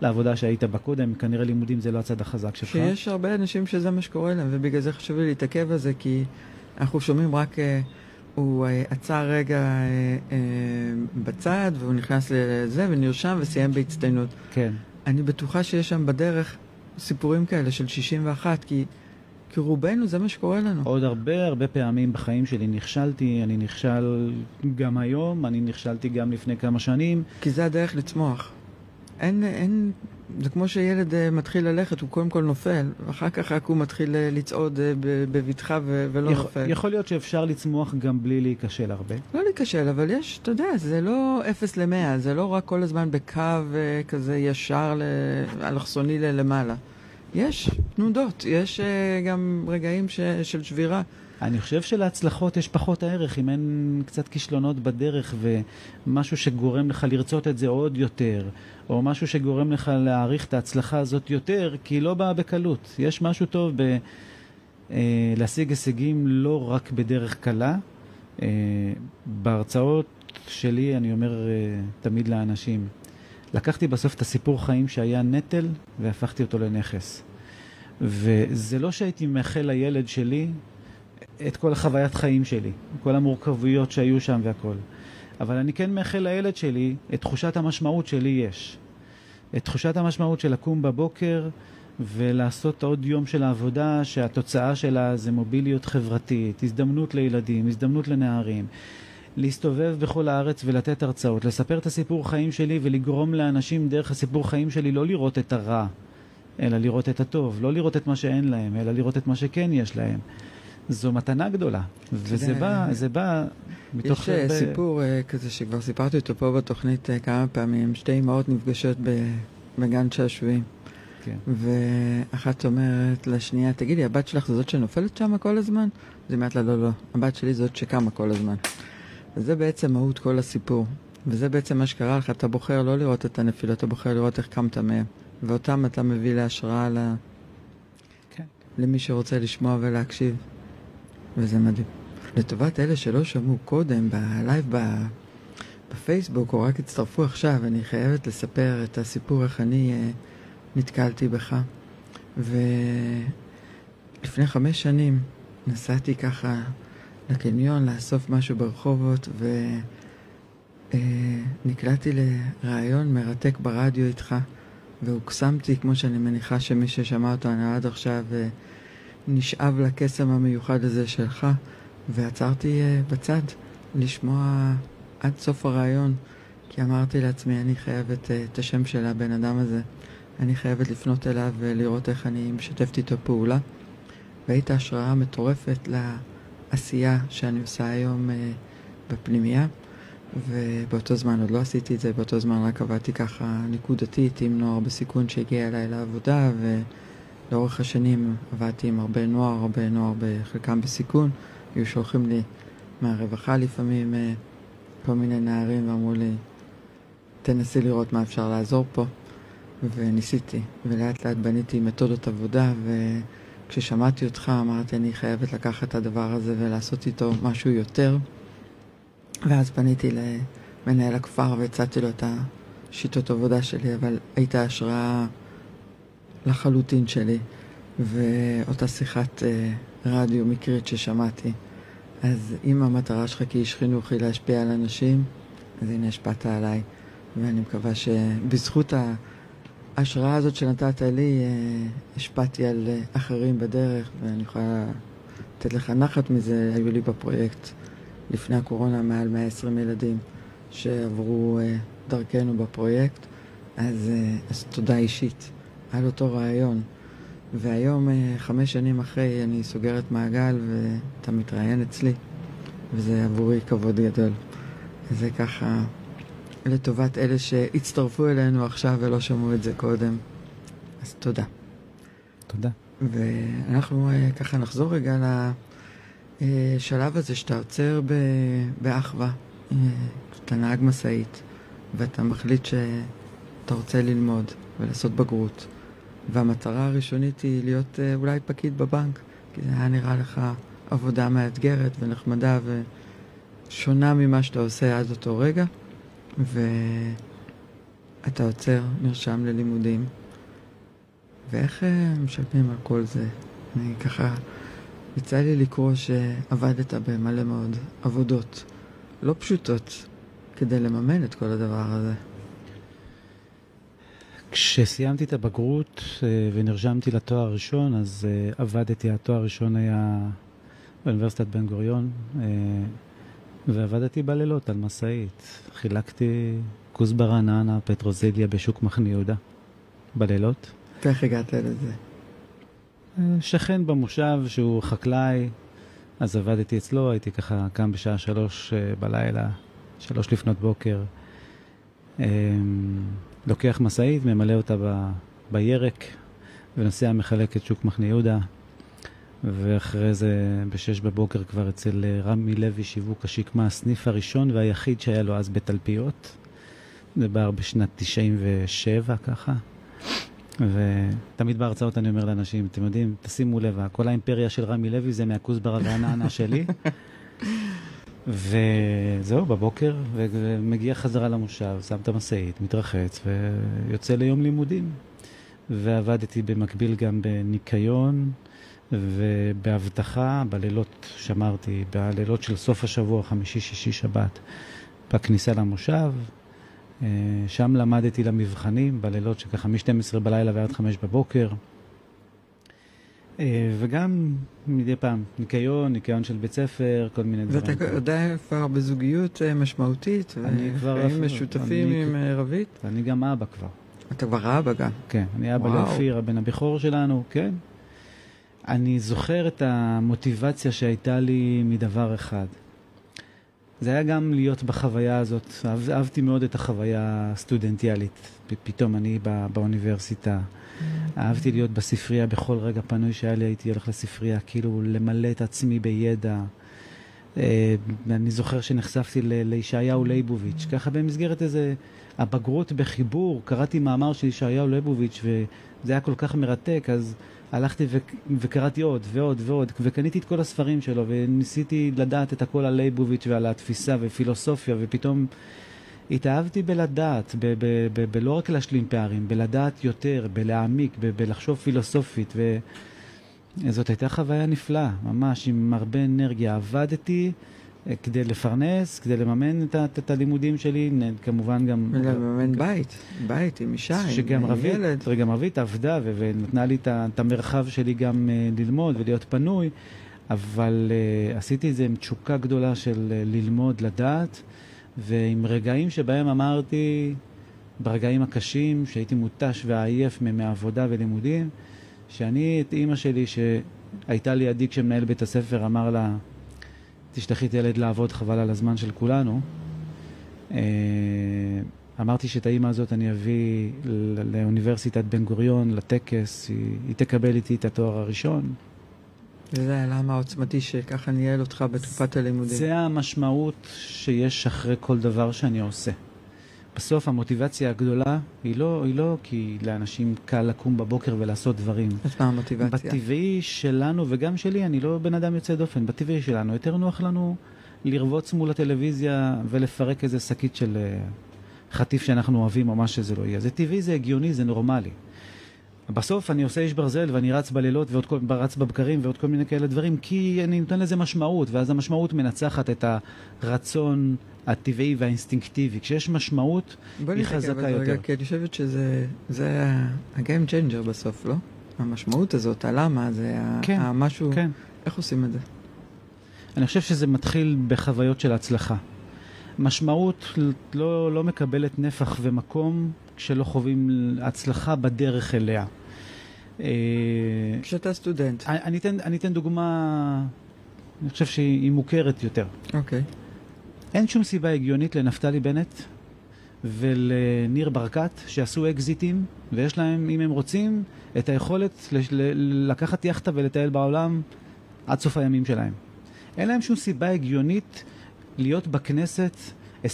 לעבודה שהיית בה קודם, כנראה לימודים זה לא הצד החזק שלך. שיש הרבה אנשים שזה מה שקורה להם, ובגלל זה חשוב לי להתעכב על זה, כי אנחנו שומעים רק, אה, הוא אה, עצר רגע אה, בצד, והוא נכנס לזה, ונרשם וסיים בהצטיינות. כן. אני בטוחה שיש שם בדרך סיפורים כאלה של 61, כי... כי רובנו זה מה שקורה לנו. עוד הרבה הרבה פעמים בחיים שלי נכשלתי, אני נכשל גם היום, אני נכשלתי גם לפני כמה שנים. כי זה הדרך לצמוח. אין, אין, זה כמו שילד uh, מתחיל ללכת, הוא קודם כל נופל, ואחר כך רק הוא מתחיל uh, לצעוד uh, בבטחה ולא יכול, נופל. יכול להיות שאפשר לצמוח גם בלי להיכשל הרבה. לא להיכשל, אבל יש, אתה יודע, זה לא אפס למאה, זה לא רק כל הזמן בקו כזה ישר, אלכסוני ללמעלה. יש תנודות, יש uh, גם רגעים ש, של שבירה. אני חושב שלהצלחות יש פחות הערך אם אין קצת כישלונות בדרך ומשהו שגורם לך לרצות את זה עוד יותר, או משהו שגורם לך להעריך את ההצלחה הזאת יותר, כי היא לא באה בקלות. יש משהו טוב ב... אה, להשיג הישגים לא רק בדרך קלה. אה, בהרצאות שלי אני אומר אה, תמיד לאנשים, לקחתי בסוף את הסיפור חיים שהיה נטל והפכתי אותו לנכס. וזה לא שהייתי מאחל לילד שלי את כל החוויית חיים שלי, כל המורכבויות שהיו שם והכל. אבל אני כן מאחל לילד שלי את תחושת המשמעות שלי יש. את תחושת המשמעות של לקום בבוקר ולעשות עוד יום של העבודה שהתוצאה שלה זה מוביליות חברתית, הזדמנות לילדים, הזדמנות לנערים. להסתובב בכל הארץ ולתת הרצאות, לספר את הסיפור חיים שלי ולגרום לאנשים דרך הסיפור חיים שלי לא לראות את הרע, אלא לראות את הטוב, לא לראות את מה שאין להם, אלא לראות את מה שכן יש להם. זו מתנה גדולה, וזה בא, זה בא מתוך... יש הרבה... סיפור כזה שכבר סיפרתי אותו פה בתוכנית כמה פעמים, שתי אמהות נפגשות בגן שעשועים. כן. ואחת אומרת לשנייה, תגידי, הבת שלך זו זאת שנופלת שם כל הזמן? אז היא אומרת לה, לא, לא, הבת שלי זאת שקמה כל הזמן. וזה בעצם מהות כל הסיפור. וזה בעצם מה שקרה לך, אתה בוחר לא לראות את הנפילות, אתה בוחר לראות איך קמת מהם. ואותם אתה מביא להשראה ל... כן. למי שרוצה לשמוע ולהקשיב. וזה מדהים. לטובת אלה שלא שמעו קודם, בלייב בפייסבוק, או רק הצטרפו עכשיו, אני חייבת לספר את הסיפור איך אני uh, נתקלתי בך. ולפני חמש שנים נסעתי ככה לקניון לאסוף משהו ברחובות, ונקלעתי uh, לראיון מרתק ברדיו איתך, והוקסמתי, כמו שאני מניחה שמי ששמע אותנו עד עכשיו, uh, נשאב לקסם המיוחד הזה שלך, ועצרתי uh, בצד לשמוע עד סוף הרעיון, כי אמרתי לעצמי, אני חייבת את השם של הבן אדם הזה, אני חייבת לפנות אליו ולראות איך אני משתפת איתו פעולה. והיית השראה מטורפת לעשייה שאני עושה היום uh, בפנימייה, ובאותו זמן עוד לא עשיתי את זה, באותו זמן רק עבדתי ככה נקודתית עם נוער בסיכון שהגיע אליי לעבודה, ו... לאורך השנים עבדתי עם הרבה נוער, הרבה נוער בחלקם בסיכון, היו שולחים לי מהרווחה לפעמים אה, כל מיני נערים ואמרו לי, תנסי לראות מה אפשר לעזור פה. וניסיתי, ולאט לאט בניתי מתודות עבודה, וכששמעתי אותך אמרתי, אני חייבת לקחת את הדבר הזה ולעשות איתו משהו יותר. ואז פניתי למנהל הכפר והצעתי לו את השיטות עבודה שלי, אבל הייתה השראה לחלוטין שלי, ואותה שיחת אה, רדיו מקרית ששמעתי אז אם המטרה שלך כאיש חינוך היא להשפיע על אנשים, אז הנה השפעת עליי. ואני מקווה שבזכות ההשראה הזאת שנתת לי, אה, השפעתי על אה, אחרים בדרך, ואני יכולה לתת לך נחת מזה. היו לי בפרויקט לפני הקורונה מעל 120 ילדים שעברו אה, דרכנו בפרויקט, אז, אז תודה אישית על אותו רעיון. והיום, חמש שנים אחרי, אני סוגרת מעגל ואתה מתראיין אצלי, וזה עבורי כבוד גדול. זה ככה לטובת אלה שהצטרפו אלינו עכשיו ולא שמעו את זה קודם. אז תודה. תודה. ואנחנו אה, ככה נחזור רגע לשלב הזה שאתה עוצר באחווה, אה, כשאתה נהג משאית, ואתה מחליט שאתה רוצה ללמוד ולעשות בגרות, והמטרה הראשונית היא להיות אה, אולי פקיד בבנק, כי זה היה נראה לך עבודה מאתגרת ונחמדה ושונה ממה שאתה עושה עד אותו רגע. ואתה עוצר, נרשם ללימודים, ואיך אה, משלמים על כל זה? אני ככה, יצא לי לקרוא שעבדת במלא מאוד עבודות לא פשוטות כדי לממן את כל הדבר הזה. כשסיימתי את הבגרות אה, ונרשמתי לתואר הראשון, אז אה, עבדתי, התואר הראשון היה באוניברסיטת בן גוריון. ועבדתי בלילות על משאית. חילקתי כוסברה, נענה, פטרוזיליה בשוק מחנה יהודה בלילות. ואיך הגעת לזה? שכן במושב שהוא חקלאי, אז עבדתי אצלו, הייתי ככה קם בשעה שלוש אה, בלילה, שלוש לפנות בוקר. אמ, לוקח משאית, ממלא אותה ב, בירק, ונוסע מחלק את שוק מחנה יהודה. ואחרי זה בשש בבוקר כבר אצל אה, רמי לוי שיווק השקמה, הסניף הראשון והיחיד שהיה לו אז בתלפיות. זה בער בשנת 97 ככה. ותמיד בהרצאות אני אומר לאנשים, אתם יודעים, תשימו לב, כל האימפריה של רמי לוי זה מהכוסברה והנענה שלי. וזהו, בבוקר, ומגיע חזרה למושב, שם את המשאית, מתרחץ, ויוצא ליום לימודים. ועבדתי במקביל גם בניקיון, ובאבטחה, בלילות שמרתי, בלילות של סוף השבוע, חמישי, שישי, שבת, בכניסה למושב. אה, שם למדתי למבחנים, בלילות שככה מ-12 בלילה ועד 5 בבוקר. אה, וגם מדי פעם, ניקיון, ניקיון של בית ספר, כל מיני דברים. ואתה יודע כבר בזוגיות אה, משמעותית, וחיים משותפים אני, עם רבית? אני גם אבא כבר. אתה כבר אבא גם. כן, אני אבא לאופיר, הבן הבכור שלנו, כן. אני זוכר את המוטיבציה שהייתה לי מדבר אחד. זה היה גם להיות בחוויה הזאת, אהב, אהבתי מאוד את החוויה הסטודנטיאלית. פתאום אני בא, באוניברסיטה, mm. אהבתי להיות בספרייה בכל רגע פנוי שהיה לי, הייתי הולך לספרייה, כאילו למלא את עצמי בידע. אה, אני זוכר שנחשפתי לישעיהו ליבוביץ', ככה במסגרת איזה הבגרות בחיבור, קראתי מאמר של ישעיהו ליבוביץ' וזה היה כל כך מרתק, אז הלכתי ו- וקראתי עוד ועוד ועוד, וקניתי את כל הספרים שלו, וניסיתי לדעת את הכל על לייבוביץ' ועל התפיסה ופילוסופיה, ופתאום התאהבתי בלדעת, ב- ב- ב- בלא רק להשלים פערים, בלדעת יותר, בלהעמיק, ב- בלחשוב פילוסופית, וזאת הייתה חוויה נפלאה, ממש עם הרבה אנרגיה. עבדתי. כדי לפרנס, כדי לממן את, את, את הלימודים שלי, כמובן גם... ולממן בית, בית עם אישה, שגם עם רבית, ילד. שגם רבית עבדה ו- ונתנה לי את המרחב שלי גם uh, ללמוד ולהיות פנוי, אבל uh, עשיתי את זה עם תשוקה גדולה של uh, ללמוד, לדעת, ועם רגעים שבהם אמרתי, ברגעים הקשים, שהייתי מותש ועייף מעבודה ולימודים, שאני את אימא שלי, שהייתה לידי כשמנהל בית הספר אמר לה, תשלחי את הילד לעבוד, חבל על הזמן של כולנו. אה, אמרתי שאת האימא הזאת אני אביא לאוניברסיטת בן גוריון, לטקס, היא, היא תקבל איתי את התואר הראשון. וזה הלמה העוצמתי שככה ניהל אותך בתקופת הלימודים. זה המשמעות שיש אחרי כל דבר שאני עושה. בסוף המוטיבציה הגדולה היא לא, היא לא כי לאנשים קל לקום בבוקר ולעשות דברים. אז מה המוטיבציה? בטבעי שלנו וגם שלי, אני לא בן אדם יוצא דופן, בטבעי שלנו יותר נוח לנו לרבוץ מול הטלוויזיה ולפרק איזה שקית של uh, חטיף שאנחנו אוהבים או מה שזה לא יהיה. זה טבעי, זה הגיוני, זה נורמלי. בסוף אני עושה איש ברזל ואני רץ בלילות ועוד כל, רץ בבקרים ועוד כל מיני כאלה דברים כי אני נותן לזה משמעות ואז המשמעות מנצחת את הרצון הטבעי והאינסטינקטיבי. כשיש משמעות היא חזקה יותר. כי אני חושבת שזה ה-game changer בסוף, לא? המשמעות הזאת, הלמה, זה כן, המשהו, כן. איך עושים את זה? אני חושב שזה מתחיל בחוויות של הצלחה. משמעות לא, לא מקבלת נפח ומקום כשלא חווים הצלחה בדרך אליה. אה, כשאתה סטודנט. אני, אתן, אני אתן דוגמה, אני חושב שהיא מוכרת יותר. אוקיי. אין שום סיבה הגיונית לנפתלי בנט ולניר ברקת שעשו אקזיטים ויש להם, אם הם רוצים, את היכולת לקחת יאכטה ולטייל בעולם עד סוף הימים שלהם. אין להם שום סיבה הגיונית להיות בכנסת 24-7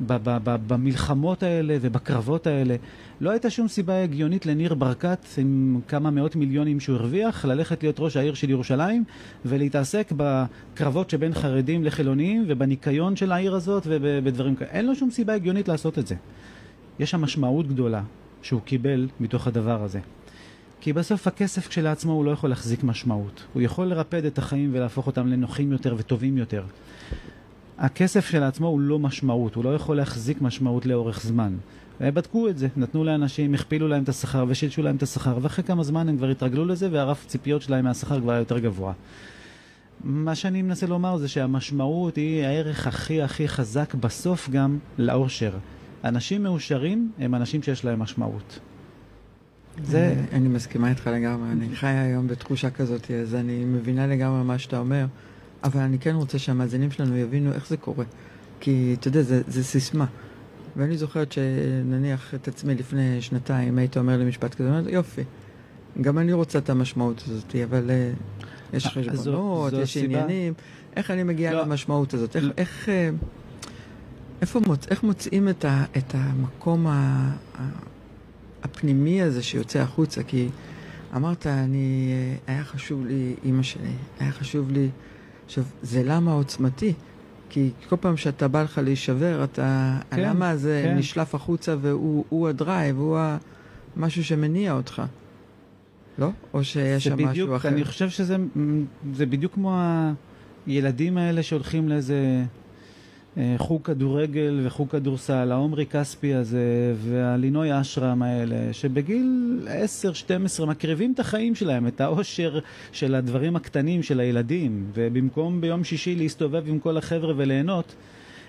במלחמות האלה ובקרבות האלה. לא הייתה שום סיבה הגיונית לניר ברקת עם כמה מאות מיליונים שהוא הרוויח, ללכת להיות ראש העיר של ירושלים ולהתעסק בקרבות שבין חרדים לחילונים ובניקיון של העיר הזאת ובדברים כאלה. אין לו שום סיבה הגיונית לעשות את זה. יש שם משמעות גדולה שהוא קיבל מתוך הדבר הזה. כי בסוף הכסף כשלעצמו הוא לא יכול להחזיק משמעות. הוא יכול לרפד את החיים ולהפוך אותם לנוחים יותר וטובים יותר. הכסף שלעצמו הוא לא משמעות, הוא לא יכול להחזיק משמעות לאורך זמן. בדקו את זה, נתנו לאנשים, הכפילו להם את השכר ושילשו להם את השכר, ואחרי כמה זמן הם כבר התרגלו לזה והרף ציפיות שלהם מהשכר כבר היה יותר גבוה. מה שאני מנסה לומר זה שהמשמעות היא הערך הכי הכי חזק בסוף גם לאושר. אנשים מאושרים הם אנשים שיש להם משמעות. זה... אני מסכימה איתך לגמרי, אני חי היום בתחושה כזאת, אז אני מבינה לגמרי מה שאתה אומר, אבל אני כן רוצה שהמאזינים שלנו יבינו איך זה קורה. כי, אתה יודע, זה, זה סיסמה. ואני זוכרת שנניח את עצמי לפני שנתיים, היית אומר לי משפט כזה, אומרת, יופי, גם אני רוצה את המשמעות הזאת, אבל uh, יש חשבונות, יש הסיבה. עניינים, איך אני מגיע לא. למשמעות הזאת? איך, לא. איך, uh, איפה מוצ... איך מוצאים את, ה... את המקום ה... הפנימי הזה שיוצא החוצה? כי אמרת, אני, אה, היה חשוב לי אימא שלי, היה חשוב לי... עכשיו, זה למה עוצמתי. כי כל פעם שאתה בא לך להישבר, אתה... כן, הלמה הזה כן. נשלף החוצה והוא הדרייב, הוא משהו שמניע אותך. לא? או שיש שם בדיוק, משהו אחר? אני חושב שזה בדיוק כמו הילדים האלה שהולכים לאיזה חוג כדורגל וחוג כדורסל, העומרי כספי הזה והלינוי אשרם האלה, שבגיל 10-12 מקריבים את החיים שלהם, את האושר של הדברים הקטנים של הילדים, ובמקום ביום שישי להסתובב עם כל החבר'ה וליהנות,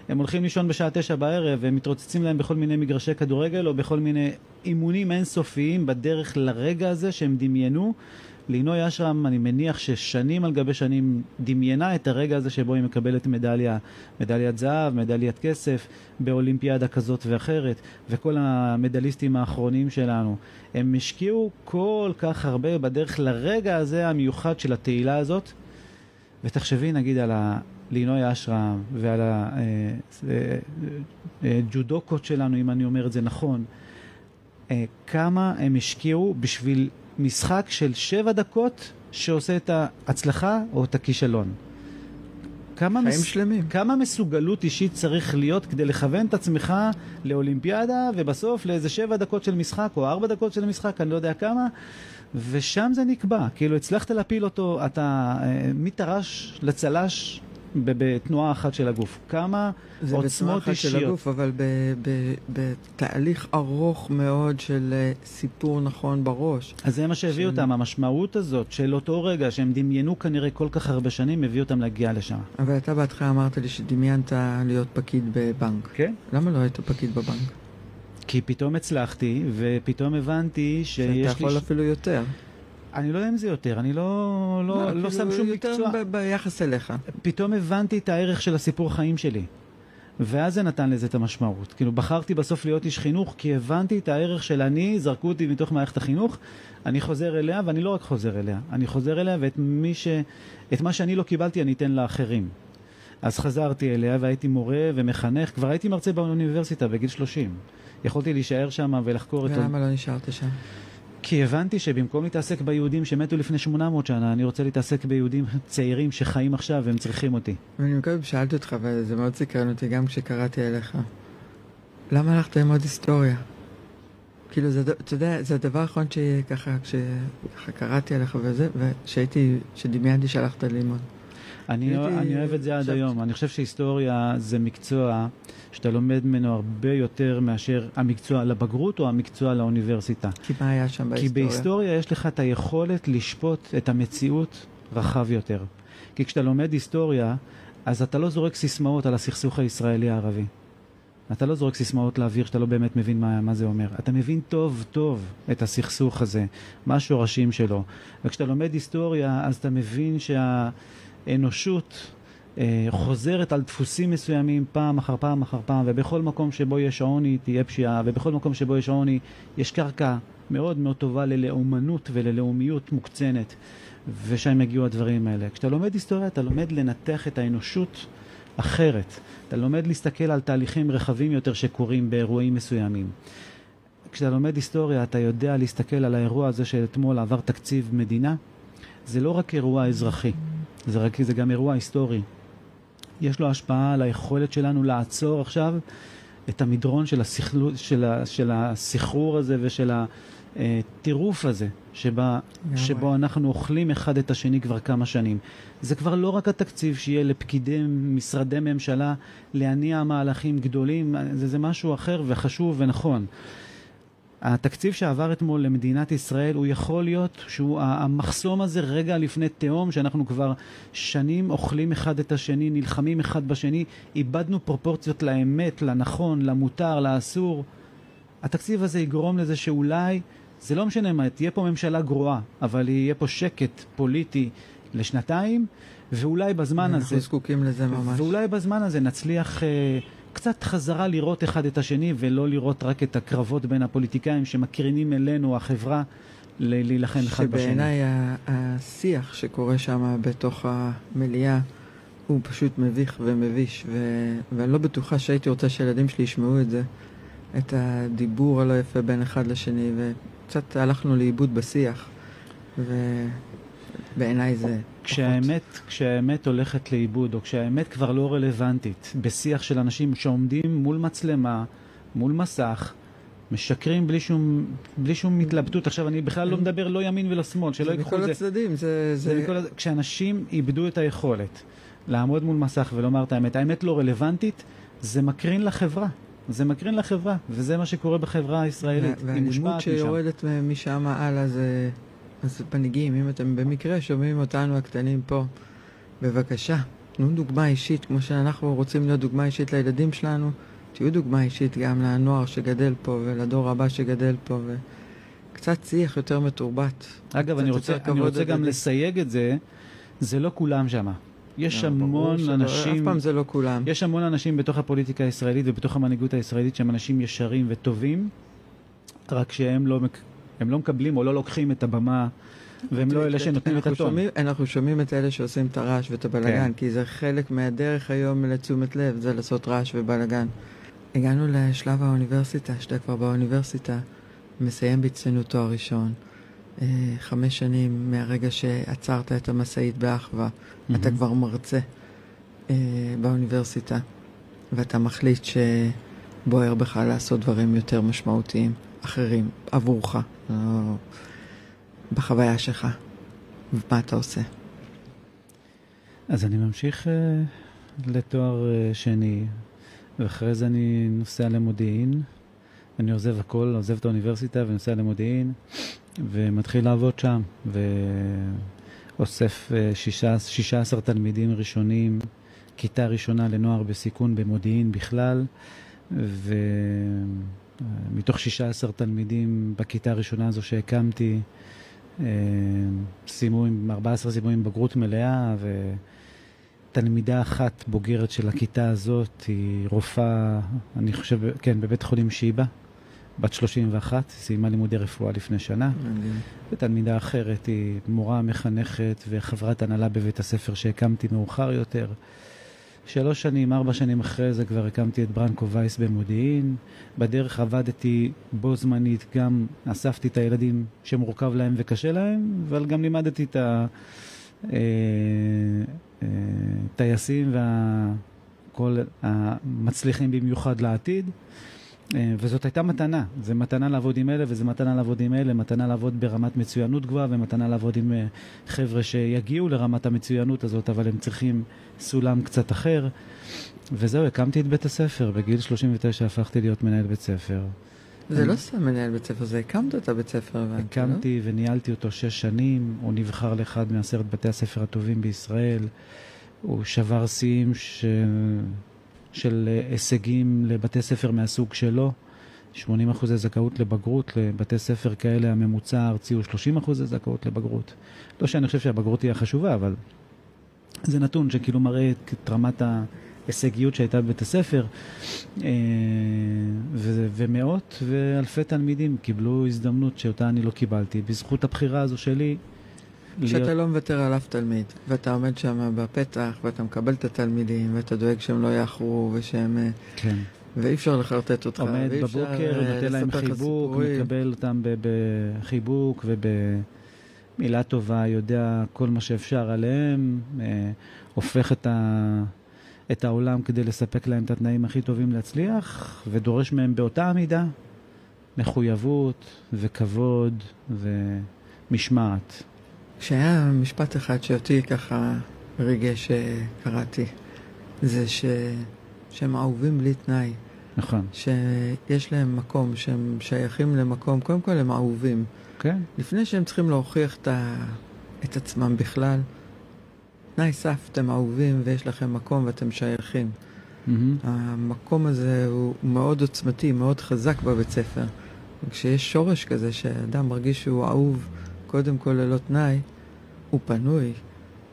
הם הולכים לישון בשעה תשע בערב והם מתרוצצים להם בכל מיני מגרשי כדורגל או בכל מיני אימונים אינסופיים בדרך לרגע הזה שהם דמיינו לינוי אשרם, אני מניח ששנים על גבי שנים דמיינה את הרגע הזה שבו היא מקבלת מדליה, מדליית זהב, מדליית כסף, באולימפיאדה כזאת ואחרת, וכל המדליסטים האחרונים שלנו. הם השקיעו כל כך הרבה בדרך לרגע הזה המיוחד של התהילה הזאת, ותחשבי נגיד על לינוי אשרם ועל הג'ודוקות אה, אה, שלנו, אם אני אומר את זה נכון, אה, כמה הם השקיעו בשביל משחק של שבע דקות שעושה את ההצלחה או את הכישלון. כמה חיים מס... שלמים. כמה מסוגלות אישית צריך להיות כדי לכוון את עצמך לאולימפיאדה ובסוף לאיזה שבע דקות של משחק או ארבע דקות של משחק, אני לא יודע כמה, ושם זה נקבע. כאילו הצלחת להפיל אותו, אתה אה, מתר"ש לצל"ש בתנועה אחת של הגוף. כמה עוצמות אישיות. זה בתנועה אחת של הגוף, אבל בתהליך ארוך מאוד של אה, סיפור נכון בראש. אז זה מה שהביא. אותם, המשמעות הזאת של אותו רגע שהם דמיינו כנראה כל כך הרבה שנים, הביא אותם להגיע לשם. אבל אתה בהתחלה אמרת לי שדמיינת להיות פקיד בבנק. כן. למה לא היית פקיד בבנק? כי פתאום הצלחתי, ופתאום הבנתי שיש לי... שאתה יכול אפילו יותר. אני לא יודע אם זה יותר, אני לא, לא, לא, לא שם שום מקצוע. יותר ביחס אליך. פתאום הבנתי את הערך של הסיפור חיים שלי. ואז זה נתן לזה את המשמעות. כאילו, בחרתי בסוף להיות איש חינוך, כי הבנתי את הערך של אני, זרקו אותי מתוך מערכת החינוך, אני חוזר אליה, ואני לא רק חוזר אליה, אני חוזר אליה, ואת מי ש... את מה שאני לא קיבלתי אני אתן לאחרים. אז חזרתי אליה והייתי מורה ומחנך, כבר הייתי מרצה באוניברסיטה בגיל 30. יכולתי להישאר שם ולחקור את... ולמה לא נשארת שם? כי הבנתי שבמקום להתעסק ביהודים שמתו לפני 800 שנה, אני רוצה להתעסק ביהודים צעירים שחיים עכשיו והם צריכים אותי. ואני מקודם שאלתי אותך, וזה מאוד סקרן אותי גם כשקראתי אליך. למה הלכת ללמוד היסטוריה? כאילו, זה, אתה יודע, זה הדבר האחרון שככה, כשככה קראתי עליך וזה, ושהייתי, שדמיינתי שהלכת ללמוד. אני, אני אוהב את זה עד היום. אני חושב שהיסטוריה זה מקצוע שאתה לומד ממנו הרבה יותר מאשר המקצוע לבגרות או המקצוע לאוניברסיטה. כי מה היה שם בהיסטוריה? כי בהיסטוריה יש לך את היכולת לשפוט את המציאות רחב יותר. כי כשאתה לומד היסטוריה, אז אתה לא זורק סיסמאות על הסכסוך הישראלי-ערבי. אתה לא זורק סיסמאות לאוויר שאתה לא באמת מבין מה, מה זה אומר. אתה מבין טוב טוב את הסכסוך הזה, מה השורשים שלו. וכשאתה לומד היסטוריה, אז אתה מבין שהאנושות אה, חוזרת על דפוסים מסוימים פעם אחר פעם אחר פעם, ובכל מקום שבו יש עוני תהיה פשיעה, ובכל מקום שבו יש עוני יש קרקע מאוד מאוד טובה ללאומנות וללאומיות מוקצנת, ושם יגיעו הדברים האלה. כשאתה לומד היסטוריה, אתה לומד לנתח את האנושות אחרת. אתה לומד להסתכל על תהליכים רחבים יותר שקורים באירועים מסוימים. כשאתה לומד היסטוריה, אתה יודע להסתכל על האירוע הזה שאתמול עבר תקציב מדינה. זה לא רק אירוע אזרחי, זה, רק, זה גם אירוע היסטורי. יש לו השפעה על היכולת שלנו לעצור עכשיו את המדרון של, הסחלו, של, ה, של הסחרור הזה ושל הטירוף הזה שבה, שבו אנחנו אוכלים אחד את השני כבר כמה שנים. זה כבר לא רק התקציב שיהיה לפקידי משרדי ממשלה להניע מהלכים גדולים, זה, זה משהו אחר וחשוב ונכון. התקציב שעבר אתמול למדינת ישראל, הוא יכול להיות שהוא המחסום הזה רגע לפני תהום, שאנחנו כבר שנים אוכלים אחד את השני, נלחמים אחד בשני, איבדנו פרופורציות לאמת, לנכון, למותר, לאסור. התקציב הזה יגרום לזה שאולי, זה לא משנה מה, תהיה פה ממשלה גרועה, אבל יהיה פה שקט פוליטי לשנתיים, ואולי בזמן אנחנו הזה... אנחנו זקוקים לזה ממש. ואולי בזמן הזה נצליח... אה, קצת חזרה לראות אחד את השני ולא לראות רק את הקרבות בין הפוליטיקאים שמקרינים אלינו, החברה, להילחם אחד בשני. שבעיניי השיח שקורה שם בתוך המליאה הוא פשוט מביך ומביש, ו... ואני לא בטוחה שהייתי רוצה שהילדים שלי ישמעו את זה, את הדיבור הלא יפה בין אחד לשני, וקצת הלכנו לאיבוד בשיח, ובעיניי זה כשהאמת, כשהאמת הולכת לאיבוד, או כשהאמת כבר לא רלוונטית, בשיח של אנשים שעומדים מול מצלמה, מול מסך, משקרים בלי שום, בלי שום התלבטות. עכשיו, אני בכלל לא מדבר לא ימין ולא שמאל, שלא ייקחו את זה. הצדדים, זה... זה... זה מכל... כשאנשים איבדו את היכולת לעמוד מול מסך ולומר את האמת, האמת לא רלוונטית, זה מקרין לחברה. זה מקרין לחברה, וזה מה שקורה בחברה הישראלית. והאלימות שיורדת משם הלאה זה... אז מנהיגים, אם אתם במקרה שומעים אותנו הקטנים פה, בבקשה, תנו דוגמה אישית, כמו שאנחנו רוצים להיות דוגמה אישית לילדים שלנו, תהיו דוגמה אישית גם לנוער שגדל פה ולדור הבא שגדל פה, וקצת שיח יותר מתורבת. אגב, אני רוצה, אני רוצה גם לסייג את זה, זה לא כולם שם. יש לא, המון אנשים... אף פעם זה לא כולם. יש המון אנשים בתוך הפוליטיקה הישראלית ובתוך המנהיגות הישראלית שהם אנשים ישרים וטובים, רק שהם לא, הם לא מקבלים או לא לוקחים את הבמה, והם לא אלה שנותנים את הטון. אנחנו שומעים את אלה שעושים את הרעש ואת הבלגן, כן. כי זה חלק מהדרך היום לתשומת לב, זה לעשות רעש ובלגן. הגענו לשלב האוניברסיטה, שאתה כבר באוניברסיטה, מסיים בהצטיינות תואר ראשון. אה, חמש שנים מהרגע שעצרת את המשאית באחווה, mm-hmm. אתה כבר מרצה אה, באוניברסיטה, ואתה מחליט שבוער בך לעשות דברים יותר משמעותיים, אחרים, עבורך. לא, בחוויה שלך, ומה אתה עושה? אז אני ממשיך uh, לתואר uh, שני, ואחרי זה אני נוסע למודיעין. אני עוזב הכל, עוזב את האוניברסיטה ונוסע למודיעין, ומתחיל לעבוד שם, ואוסף uh, 16 תלמידים ראשונים, כיתה ראשונה לנוער בסיכון במודיעין בכלל, ו... מתוך 16 תלמידים בכיתה הראשונה הזו שהקמתי, אה, סיימו עם 14 סיימו עם בגרות מלאה, ותלמידה אחת בוגרת של הכיתה הזאת היא רופאה, אני חושב, כן, בבית חולים שיבא, בת 31, סיימה לימודי רפואה לפני שנה. ותלמידה אחרת היא מורה מחנכת וחברת הנהלה בבית הספר שהקמתי מאוחר יותר. שלוש שנים, ארבע שנים אחרי זה כבר הקמתי את ברנקו וייס במודיעין. בדרך עבדתי בו זמנית, גם אספתי את הילדים שמורכב להם וקשה להם, אבל גם לימדתי את הטייסים אה, אה, וכל המצליחים במיוחד לעתיד. אה, וזאת הייתה מתנה, זה מתנה לעבוד עם אלה וזה מתנה לעבוד עם אלה, מתנה לעבוד ברמת מצוינות גבוהה ומתנה לעבוד עם אה, חבר'ה שיגיעו לרמת המצוינות הזאת, אבל הם צריכים סולם קצת אחר. וזהו, הקמתי את בית הספר, בגיל 39 הפכתי להיות מנהל בית ספר. זה לא סתם מנהל בית ספר, זה הקמת את הבית ספר, הבנתי, לא? הקמתי וניהלתי אותו שש שנים, הוא נבחר לאחד מעשרת בתי הספר הטובים בישראל, הוא שבר שיאים ש... של אה, הישגים לבתי ספר מהסוג שלו. 80 אחוזי זכאות לבגרות, לבתי ספר כאלה הממוצע הארצי הוא 30 אחוזי זכאות לבגרות. לא שאני חושב שהבגרות תהיה חשובה, אבל זה נתון שכאילו מראה את רמת ההישגיות שהייתה בבית הספר. אה, ו- ומאות ואלפי תלמידים קיבלו הזדמנות שאותה אני לא קיבלתי. בזכות הבחירה הזו שלי, להיות... לא מוותר על אף תלמיד, ואתה עומד שם בפתח, ואתה מקבל את התלמידים, ואתה דואג שהם לא יאחרו, ושהם... אה, כן. ואי אפשר לחרטט אותך, עומד בבוקר, אה, נותן להם חיבוק, מקבל אותם בחיבוק ובמילה טובה, יודע כל מה שאפשר עליהם, אה, הופך את, ה... את העולם כדי לספק להם את התנאים הכי טובים להצליח, ודורש מהם באותה המידה מחויבות וכבוד ומשמעת. שהיה משפט אחד שאותי ככה ריגש שקראתי, זה ש... שהם אהובים בלי תנאי. נכון. שיש להם מקום, שהם שייכים למקום, קודם כל הם אהובים. כן. לפני שהם צריכים להוכיח את, ה... את עצמם בכלל, תנאי סף, אתם אהובים ויש לכם מקום ואתם שייכים. Mm-hmm. המקום הזה הוא מאוד עוצמתי, מאוד חזק בבית ספר. כשיש שורש כזה שאדם מרגיש שהוא אהוב קודם כל ללא תנאי, הוא פנוי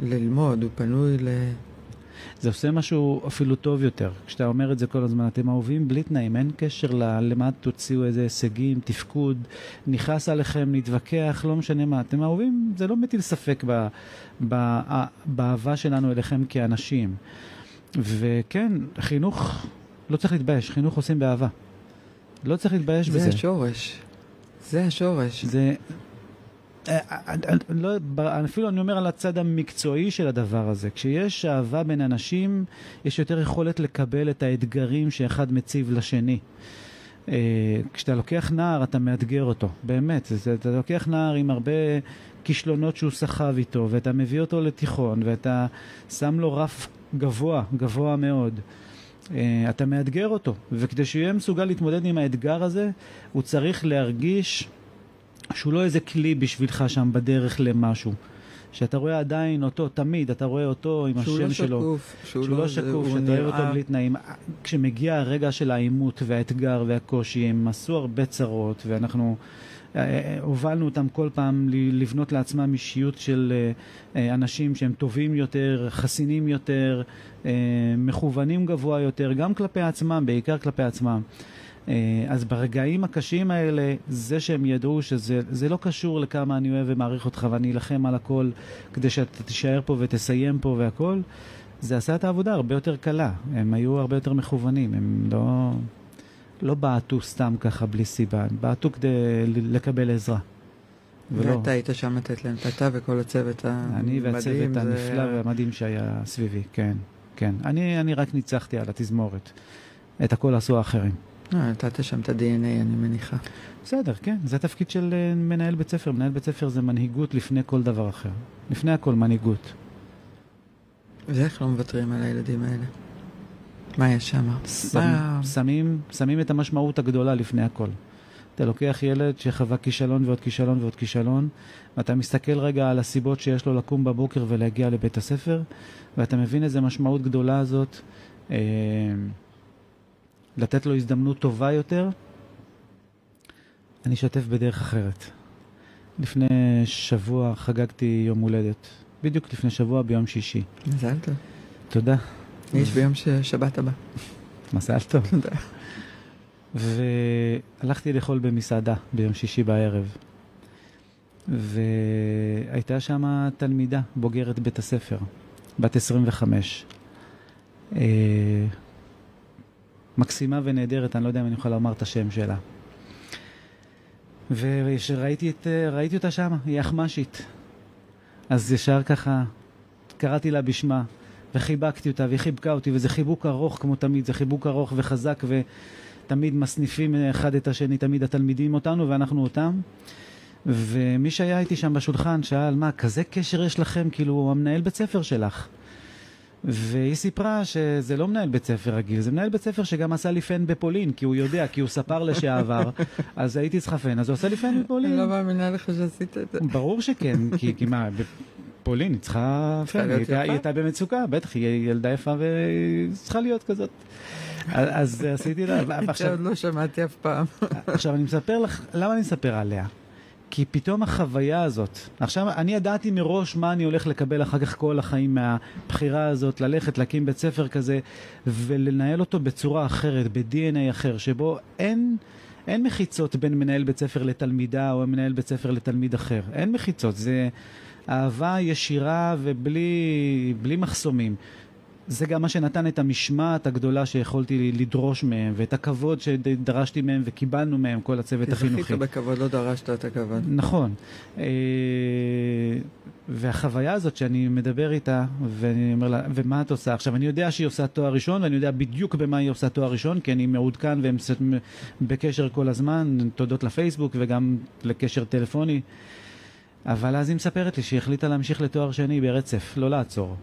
ללמוד, הוא פנוי ל... זה עושה משהו אפילו טוב יותר. כשאתה אומר את זה כל הזמן, אתם אהובים בלי תנאים, אין קשר למה תוציאו איזה הישגים, תפקוד, נכעס עליכם, נתווכח, לא משנה מה. אתם אהובים, זה לא מטיל ספק ב, ב, באהבה שלנו אליכם כאנשים. וכן, חינוך, לא צריך להתבייש, חינוך עושים באהבה. לא צריך להתבייש זה בזה. זה השורש. זה השורש. זה... אה, אה, אה, לא, אפילו אני אומר על הצד המקצועי של הדבר הזה. כשיש אהבה בין אנשים, יש יותר יכולת לקבל את האתגרים שאחד מציב לשני. כשאתה לוקח נער, אתה מאתגר אותו, באמת. אתה לוקח נער עם הרבה כישלונות שהוא סחב איתו, ואתה מביא אותו לתיכון, ואתה שם לו רף גבוה, גבוה מאוד. אתה מאתגר אותו, וכדי שהוא יהיה מסוגל להתמודד עם האתגר הזה, הוא צריך להרגיש... שהוא לא איזה כלי בשבילך שם בדרך למשהו. שאתה רואה עדיין אותו, תמיד אתה רואה אותו עם השם לא שלו. שקוף, שהוא, שהוא לא, לא שקוף, שאתה אוהב אותו בלי תנאים. כשמגיע הרגע של העימות והאתגר והקושי, הם עשו הרבה צרות, ואנחנו אה, אה, הובלנו אותם כל פעם לבנות לעצמם אישיות של אה, אנשים שהם טובים יותר, חסינים יותר, מכוונים גבוה יותר, גם כלפי עצמם, בעיקר כלפי עצמם. אה, אז ברגעים הקשים האלה, זה שהם ידעו שזה לא קשור לכמה אני אוהב ומעריך אותך ואני אלחם על הכל כדי שאתה תישאר פה ותסיים פה והכל, זה עשה את העבודה הרבה יותר קלה. הם היו הרבה יותר מכוונים, הם לא, לא בעטו סתם ככה בלי סיבה, הם בעטו כדי לקבל עזרה. ולא... ואתה היית שם לתת להם, אתה וכל הצוות המדהים. אני והצוות הנפלא והמדהים שהיה סביבי, כן, כן. אני, אני רק ניצחתי על התזמורת. את הכל עשו האחרים. אה, נתת שם את ה-DNA, אני מניחה. בסדר, כן, זה התפקיד של אה, מנהל בית ספר. מנהל בית ספר זה מנהיגות לפני כל דבר אחר. לפני הכל מנהיגות. ואיך לא מוותרים על הילדים האלה? מה יש שם? שמים, שמים את המשמעות הגדולה לפני הכל. אתה לוקח ילד שחווה כישלון ועוד כישלון ועוד כישלון, ואתה מסתכל רגע על הסיבות שיש לו לקום בבוקר ולהגיע לבית הספר, ואתה מבין איזה משמעות גדולה זאת. אה, לתת לו הזדמנות טובה יותר, אני אשתף בדרך אחרת. לפני שבוע חגגתי יום הולדת. בדיוק לפני שבוע ביום שישי. מזל טוב. תודה. יש ביום שבת הבא. מזל טוב. תודה. והלכתי לאכול במסעדה ביום שישי בערב. והייתה שם תלמידה, בוגרת בית הספר, בת 25. מקסימה ונהדרת, אני לא יודע אם אני יכול לומר את השם שלה. וכשראיתי את, אותה שמה, היא אחמ"שית. אז ישר ככה קראתי לה בשמה, וחיבקתי אותה, והיא חיבקה אותי, וזה חיבוק ארוך כמו תמיד, זה חיבוק ארוך וחזק, ואתה תמיד מסניפים אחד את השני, תמיד התלמידים אותנו ואנחנו אותם. ומי שהיה איתי שם בשולחן שאל, מה, כזה קשר יש לכם? כאילו, המנהל בית ספר שלך. והיא סיפרה שזה לא מנהל בית ספר רגיל, זה מנהל בית ספר שגם עשה לי פן בפולין, כי הוא יודע, כי הוא ספר לשעבר, אז הייתי צריכה פן, אז הוא עשה לי פן בפולין. אני לא מאמינה לך שעשית את זה. ברור שכן, כי, כי מה, בפולין היא צריכה פן, היא הייתה, היא הייתה במצוקה, בטח, היא ילדה יפה וצריכה להיות כזאת. אז עשיתי לה, ועכשיו... עוד לא שמעתי אף פעם. עכשיו אני מספר לך, למה אני מספר עליה? כי פתאום החוויה הזאת, עכשיו אני ידעתי מראש מה אני הולך לקבל אחר כך כל החיים מהבחירה הזאת, ללכת להקים בית ספר כזה ולנהל אותו בצורה אחרת, ב-DNA אחר, שבו אין, אין מחיצות בין מנהל בית ספר לתלמידה או מנהל בית ספר לתלמיד אחר, אין מחיצות, זה אהבה ישירה ובלי מחסומים. זה גם מה שנתן את המשמעת הגדולה שיכולתי לדרוש מהם, ואת הכבוד שדרשתי מהם וקיבלנו מהם, כל הצוות החינוכי. כי זכית בכבוד, לא דרשת את הכבוד. נכון. אה, והחוויה הזאת שאני מדבר איתה, ואני אומר לה, ומה את עושה? עכשיו, אני יודע שהיא עושה תואר ראשון, ואני יודע בדיוק במה היא עושה תואר ראשון, כי אני מעודכן והם בקשר כל הזמן, תודות לפייסבוק וגם לקשר טלפוני. אבל אז היא מספרת לי שהיא החליטה להמשיך לתואר שני ברצף, לא לעצור.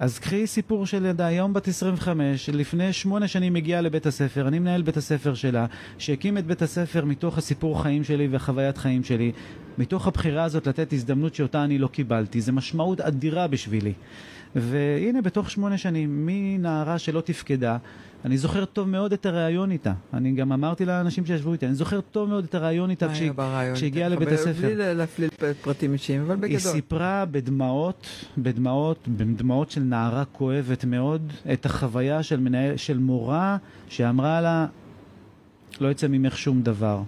אז קחי סיפור של ילדה, היום בת 25, לפני שמונה שנים הגיעה לבית הספר, אני מנהל בית הספר שלה, שהקים את בית הספר מתוך הסיפור חיים שלי וחוויית חיים שלי, מתוך הבחירה הזאת לתת הזדמנות שאותה אני לא קיבלתי, זה משמעות אדירה בשבילי. והנה בתוך שמונה שנים, מנערה שלא תפקדה, אני זוכר טוב מאוד את הריאיון איתה. אני גם אמרתי לאנשים שישבו איתה, אני זוכר טוב מאוד את הריאיון איתה כשהגיעה לבית הספר. בלי להפליל פרטים אישיים, אבל בגדול. היא סיפרה בדמעות, בדמעות, בדמעות של נערה כואבת מאוד, את החוויה של, מנהל, של מורה שאמרה לה, לא יצא ממך שום דבר.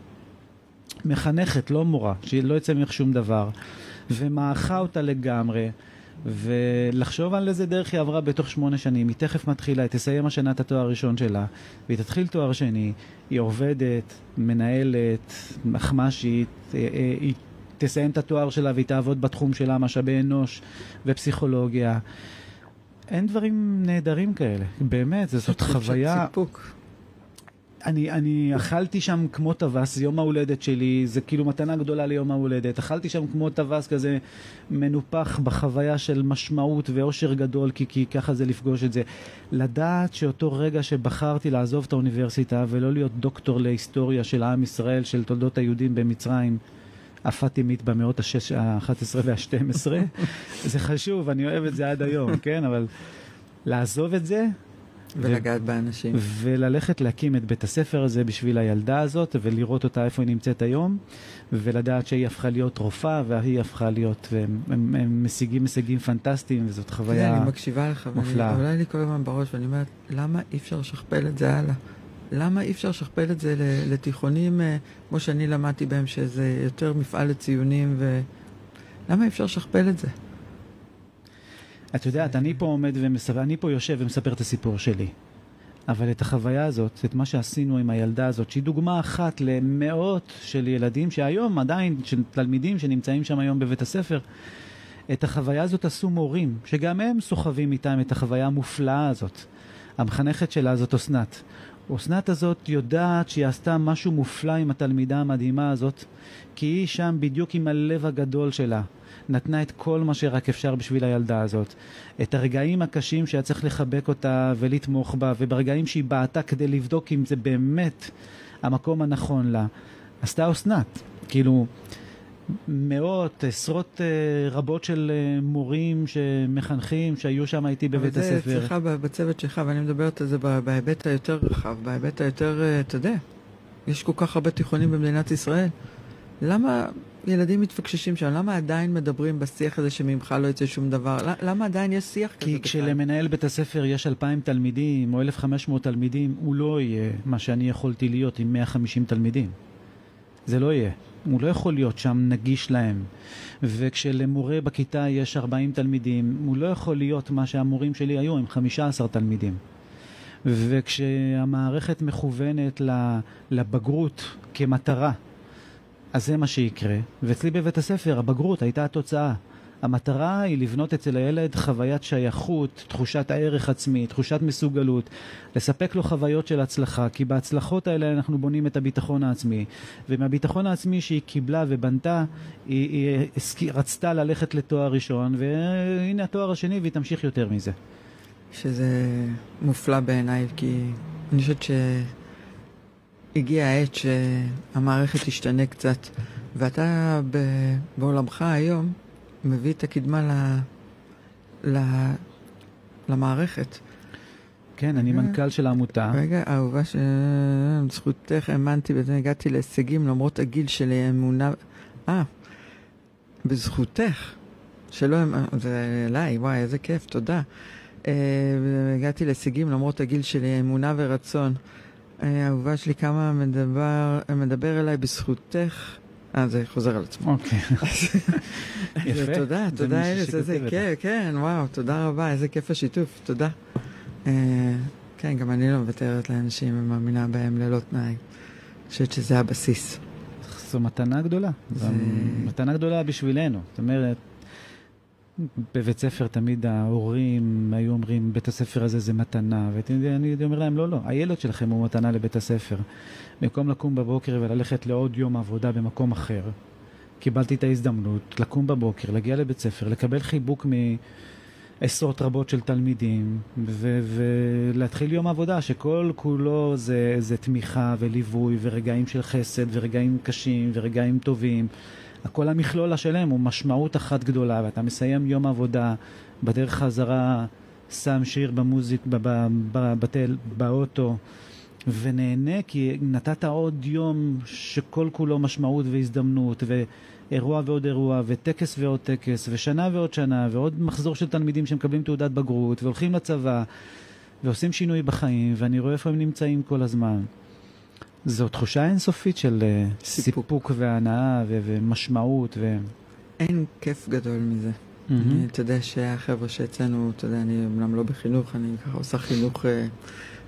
מחנכת, לא מורה, שלא יצא ממך שום דבר. ומעכה אותה לגמרי. ולחשוב על איזה דרך היא עברה בתוך שמונה שנים. היא תכף מתחילה, היא תסיים השנה את התואר הראשון שלה, והיא תתחיל תואר שני, היא עובדת, מנהלת, מחמשית, אה, אה, היא תסיים את התואר שלה והיא תעבוד בתחום שלה, משאבי אנוש ופסיכולוגיה. אין דברים נהדרים כאלה, באמת, זאת חוויה... סיפוק. אני, אני אכלתי שם כמו טווס, זה יום ההולדת שלי, זה כאילו מתנה גדולה ליום ההולדת. אכלתי שם כמו טווס כזה מנופח בחוויה של משמעות ואושר גדול, כי, כי ככה זה לפגוש את זה. לדעת שאותו רגע שבחרתי לעזוב את האוניברסיטה ולא להיות דוקטור להיסטוריה של עם ישראל, של תולדות היהודים במצרים, הפאטימית במאות ה-11 וה-12, זה חשוב, אני אוהב את זה עד היום, כן? אבל לעזוב את זה, ולגעת באנשים. וללכת להקים את בית הספר הזה בשביל הילדה הזאת, ולראות אותה איפה היא נמצאת היום, ולדעת שהיא הפכה להיות רופאה, והיא הפכה להיות, והם הם, הם משיגים הישגים פנטסטיים, וזאת חוויה מופלאה. אני מקשיבה לך, ועולה לי כל הזמן בראש, ואני אומרת, למה אי אפשר לשכפל את זה הלאה? למה אי אפשר לשכפל את זה לתיכונים אה, כמו שאני למדתי בהם, שזה יותר מפעל לציונים, ו... למה אי אפשר לשכפל את זה? את יודעת, אני פה עומד ומספר, אני פה יושב ומספר את הסיפור שלי. אבל את החוויה הזאת, את מה שעשינו עם הילדה הזאת, שהיא דוגמה אחת למאות של ילדים שהיום עדיין, של תלמידים שנמצאים שם היום בבית הספר, את החוויה הזאת עשו מורים, שגם הם סוחבים איתם את החוויה המופלאה הזאת. המחנכת שלה זאת אסנת. אסנת הזאת יודעת שהיא עשתה משהו מופלא עם התלמידה המדהימה הזאת, כי היא שם בדיוק עם הלב הגדול שלה. נתנה את כל מה שרק אפשר בשביל הילדה הזאת. את הרגעים הקשים שהיה צריך לחבק אותה ולתמוך בה, וברגעים שהיא בעטה כדי לבדוק אם זה באמת המקום הנכון לה. עשתה אסנת. כאילו, מאות, עשרות uh, רבות של uh, מורים שמחנכים, שהיו שם איתי בבית הספר. אבל זה אצלך בצוות שלך, ואני מדברת על זה בהיבט היותר רחב, בהיבט היותר, uh, אתה יודע, יש כל כך הרבה תיכונים במדינת ישראל. למה ילדים מתפקששים שם, למה עדיין מדברים בשיח הזה שממך לא יצא שום דבר? למה עדיין יש שיח כזה כי כשלמנהל בית הספר יש 2,000 תלמידים או 1,500 תלמידים, הוא לא יהיה מה שאני יכולתי להיות עם 150 תלמידים. זה לא יהיה. הוא לא יכול להיות שם נגיש להם. וכשלמורה בכיתה יש 40 תלמידים, הוא לא יכול להיות מה שהמורים שלי היו עם 15 תלמידים. וכשהמערכת מכוונת לבגרות כמטרה, אז זה מה שיקרה. ואצלי בבית הספר, הבגרות הייתה התוצאה. המטרה היא לבנות אצל הילד חוויית שייכות, תחושת הערך עצמי, תחושת מסוגלות, לספק לו חוויות של הצלחה, כי בהצלחות האלה אנחנו בונים את הביטחון העצמי. ומהביטחון העצמי שהיא קיבלה ובנתה, היא, היא, רצתה ללכת לתואר ראשון, והנה התואר השני והיא תמשיך יותר מזה. שזה מופלא בעיניי, כי אני חושבת שהגיעה העת שהמערכת תשתנה קצת, ואתה בעולמך היום מביא את הקדמה ל... ל... למערכת. כן, אני מנכ"ל של העמותה. רגע, אהובה, זכותך, האמנתי בזה, הגעתי להישגים למרות הגיל שלי, אמונה... אה, בזכותך, שלא... זה אליי, וואי, איזה כיף, תודה. אה, הגעתי להישגים למרות הגיל שלי, אמונה ורצון. אה, אהובה שלי, כמה מדבר, מדבר אליי בזכותך. אה, זה חוזר על עצמו. אוקיי. יפה. תודה, תודה ארז, איזה כיף, כן, וואו, תודה רבה, איזה כיף השיתוף, תודה. אה, כן, גם אני לא מוותרת לאנשים ומאמינה בהם ללא תנאי. אני חושבת שזה הבסיס. זו מתנה גדולה. זו מתנה גדולה בשבילנו. זאת אומרת, בבית ספר תמיד ההורים היו אומרים, בית הספר הזה זה מתנה, ואני אומר להם, לא, לא, הילד שלכם הוא מתנה לבית הספר. במקום לקום בבוקר וללכת לעוד יום עבודה במקום אחר, קיבלתי את ההזדמנות לקום בבוקר, להגיע לבית ספר, לקבל חיבוק מעשרות רבות של תלמידים, ו- ולהתחיל יום עבודה שכל כולו זה, זה תמיכה וליווי ורגעים של חסד ורגעים קשים ורגעים טובים. הכל המכלול השלם הוא משמעות אחת גדולה, ואתה מסיים יום עבודה, בדרך חזרה שם שיר במוזיק, בטל, באוטו, ונהנה כי נתת עוד יום שכל כולו משמעות והזדמנות, ואירוע ועוד אירוע, וטקס ועוד טקס, ושנה ועוד שנה, ועוד מחזור של תלמידים שמקבלים תעודת בגרות, והולכים לצבא, ועושים שינוי בחיים, ואני רואה איפה הם נמצאים כל הזמן. זו תחושה אינסופית של אה, סיפוק, סיפוק והנאה ו- ומשמעות. ו... אין כיף גדול מזה. Mm-hmm. אתה יודע שהחבר'ה שאצלנו, אתה יודע, אני אמנם לא בחינוך, אני ככה עושה חינוך uh,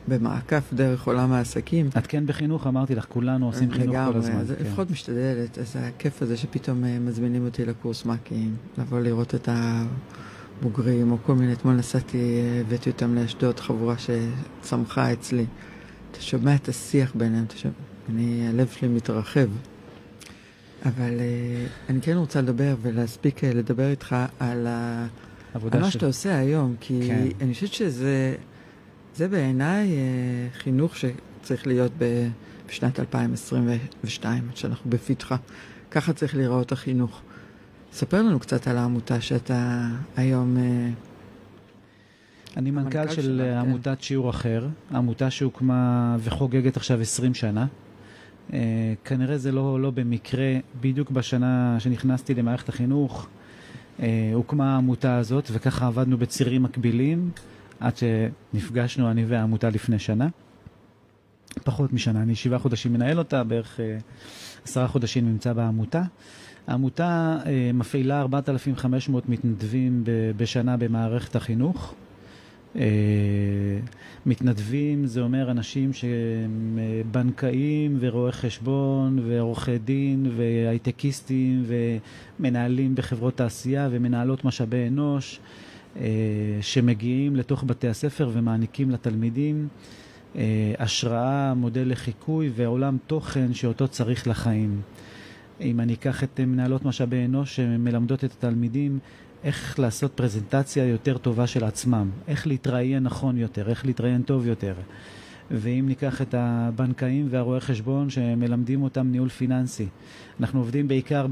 במעקף דרך עולם העסקים. את כן בחינוך, אמרתי לך, כולנו עושים חינוך לגמרי, כל הזמן. לגמרי, כן. לפחות משתדלת. אז הכיף הזה שפתאום uh, מזמינים אותי לקורס מ"כים, לבוא לראות את הבוגרים, או כל מיני, אתמול נסעתי, הבאתי אותם לאשדוד, חבורה שצמחה אצלי. אתה שומע את השיח ביניהם, אתה שומע, אני, הלב שלי מתרחב. אבל uh, אני כן רוצה לדבר ולהספיק uh, לדבר איתך על, ה... על מה שאתה עושה היום, כי כן. אני חושבת שזה זה בעיניי uh, חינוך שצריך להיות בשנת 2022, שאנחנו בפתחה. ככה צריך להיראות החינוך. ספר לנו קצת על העמותה שאתה היום... Uh, אני מנכ"ל של כן. עמותת שיעור אחר, עמותה שהוקמה וחוגגת עכשיו 20 שנה. Uh, כנראה זה לא, לא במקרה, בדיוק בשנה שנכנסתי למערכת החינוך, uh, הוקמה העמותה הזאת, וככה עבדנו בצירים מקבילים, עד שנפגשנו אני והעמותה לפני שנה. פחות משנה, אני שבעה חודשים מנהל אותה, בערך uh, עשרה חודשים נמצא בעמותה. העמותה uh, מפעילה 4,500 מתנדבים בשנה במערכת החינוך. אה, מתנדבים זה אומר אנשים שהם אה, בנקאים ורואי חשבון ועורכי דין והייטקיסטים ומנהלים בחברות תעשייה ומנהלות משאבי אנוש אה, שמגיעים לתוך בתי הספר ומעניקים לתלמידים השראה, מודל לחיקוי ועולם תוכן שאותו צריך לחיים. אם אני אקח את מנהלות משאבי אנוש שמלמדות את התלמידים איך לעשות פרזנטציה יותר טובה של עצמם, איך להתראיין נכון יותר, איך להתראיין טוב יותר. ואם ניקח את הבנקאים והרואי חשבון שמלמדים אותם ניהול פיננסי, אנחנו עובדים בעיקר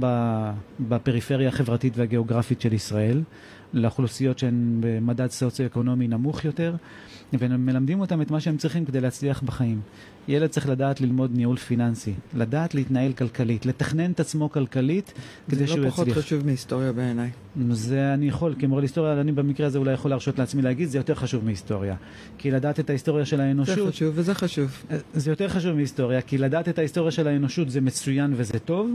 בפריפריה החברתית והגיאוגרפית של ישראל, לאוכלוסיות שהן במדד סוציו-אקונומי נמוך יותר, ומלמדים אותם את מה שהם צריכים כדי להצליח בחיים. ילד צריך לדעת ללמוד ניהול פיננסי, לדעת להתנהל כלכלית, לתכנן את עצמו כלכלית כדי לא שהוא יצליח. זה לא פחות חשוב מהיסטוריה בעיניי. זה אני יכול, כמורה להיסטוריה, אני במקרה הזה אולי יכול להרשות לעצמי להגיד, זה יותר חשוב מהיסטוריה. כי לדעת את ההיסטוריה של האנושות... זה חשוב וזה חשוב. זה יותר חשוב מהיסטוריה, כי לדעת את ההיסטוריה של האנושות זה מצוין וזה טוב.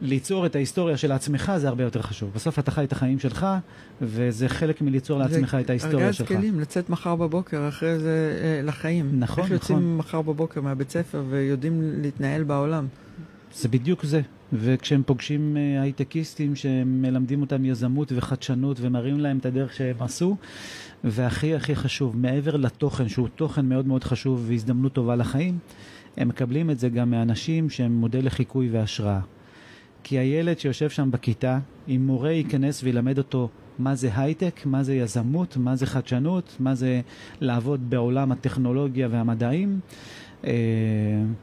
ליצור את ההיסטוריה של עצמך זה הרבה יותר חשוב. בסוף אתה חי את החיים שלך, וזה חלק מליצור לעצמך את ההיסטוריה שלך. ארגז כלים, לצאת מחר בבוקר אחרי זה אה, לחיים. נכון, נכון. איך יוצאים מחר בבוקר מהבית ספר ויודעים להתנהל בעולם? זה בדיוק זה. וכשהם פוגשים אה, הייטקיסטים שמלמדים אותם יזמות וחדשנות ומראים להם את הדרך שהם עשו, והכי הכי חשוב, מעבר לתוכן, שהוא תוכן מאוד מאוד חשוב והזדמנות טובה לחיים, הם מקבלים את זה גם מאנשים שהם מודל לחיקוי והשראה. כי הילד שיושב שם בכיתה, אם מורה ייכנס וילמד אותו מה זה הייטק, מה זה יזמות, מה זה חדשנות, מה זה לעבוד בעולם הטכנולוגיה והמדעים,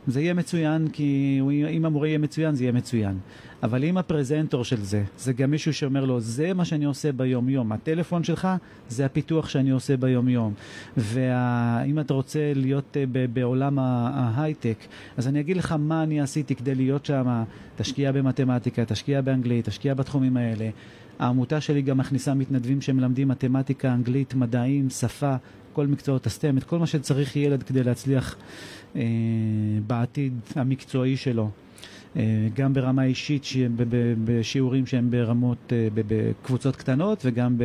זה יהיה מצוין, כי אם המורה יהיה מצוין, זה יהיה מצוין. אבל אם הפרזנטור של זה, זה גם מישהו שאומר לו, זה מה שאני עושה ביום-יום, הטלפון שלך זה הפיתוח שאני עושה ביום-יום. ואם אתה רוצה להיות אה, בעולם ההייטק, אז אני אגיד לך מה אני עשיתי כדי להיות שם, תשקיע במתמטיקה, תשקיע באנגלית, תשקיע בתחומים האלה. העמותה שלי גם מכניסה מתנדבים שמלמדים מתמטיקה, אנגלית, מדעים, שפה, כל מקצועות הסטם, את כל מה שצריך ילד כדי להצליח אה, בעתיד המקצועי שלו. אה, גם ברמה אישית, בשיעורים שהם ברמות, אה, בקבוצות קטנות וגם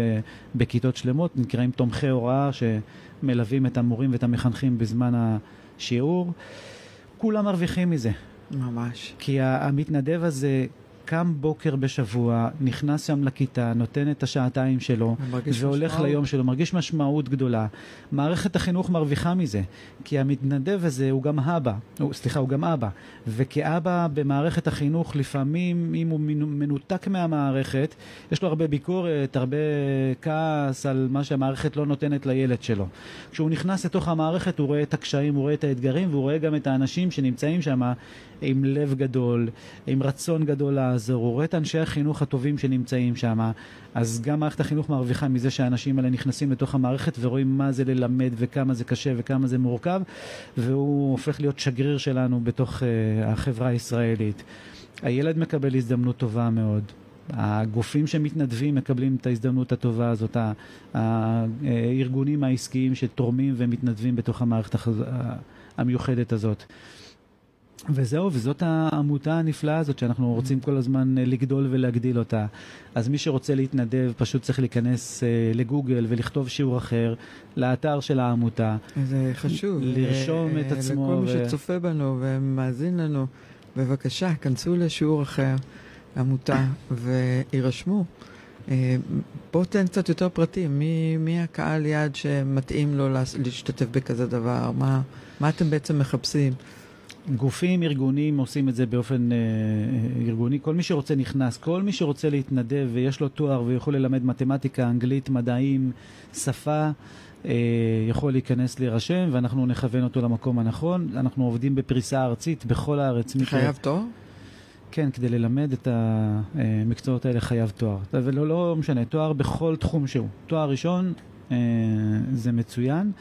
בכיתות שלמות, נקראים תומכי הוראה שמלווים את המורים ואת המחנכים בזמן השיעור. כולם מרוויחים מזה. ממש. כי המתנדב הזה קם בוקר בשבוע, נכנס שם לכיתה, נותן את השעתיים שלו, והולך משמעות. ליום שלו, מרגיש משמעות גדולה. מערכת החינוך מרוויחה מזה, כי המתנדב הזה הוא גם אבא, הוא, סליחה, הוא גם אבא, וכאבא במערכת החינוך, לפעמים, אם הוא מנותק מהמערכת, יש לו הרבה ביקורת, הרבה כעס על מה שהמערכת לא נותנת לילד שלו. כשהוא נכנס לתוך המערכת, הוא רואה את הקשיים, הוא רואה את האתגרים, והוא רואה גם את האנשים שנמצאים שם עם לב גדול, עם רצון גדול לעזור, הוא רואה את אנשי החינוך הטובים שנמצאים שם, אז גם מערכת החינוך מרוויחה מזה שהאנשים האלה נכנסים לתוך המערכת ורואים מה זה ללמד וכמה זה קשה וכמה זה מורכב, והוא הופך להיות שגריר שלנו בתוך uh, החברה הישראלית. הילד מקבל הזדמנות טובה מאוד. הגופים שמתנדבים מקבלים את ההזדמנות הטובה הזאת, הארגונים העסקיים שתורמים ומתנדבים בתוך המערכת המיוחדת הזאת. וזהו, וזאת העמותה הנפלאה הזאת שאנחנו רוצים כל הזמן אה, לגדול ולהגדיל אותה. אז מי שרוצה להתנדב פשוט צריך להיכנס uh, לגוגל ולכתוב שיעור אחר, לאתר של העמותה. זה חשוב. לרשום uh, את עצמו. לכל ו... מי שצופה בנו ומאזין לנו, בבקשה, כנסו לשיעור אחר, עמותה, ויירשמו. Uh, בואו תן קצת יותר פרטים, מי, מי הקהל יעד שמתאים לו להשתתף בכזה דבר? מה, מה אתם בעצם מחפשים? גופים, ארגונים עושים את זה באופן אה, אה, ארגוני. כל מי שרוצה נכנס, כל מי שרוצה להתנדב ויש לו תואר ויכול ללמד מתמטיקה, אנגלית, מדעים, שפה, אה, יכול להיכנס להירשם ואנחנו נכוון אותו למקום הנכון. אנחנו עובדים בפריסה ארצית בכל הארץ. חייב תואר? כן, כדי ללמד את המקצועות האלה חייב תואר. ולא לא משנה, תואר בכל תחום שהוא. תואר ראשון אה, זה מצוין.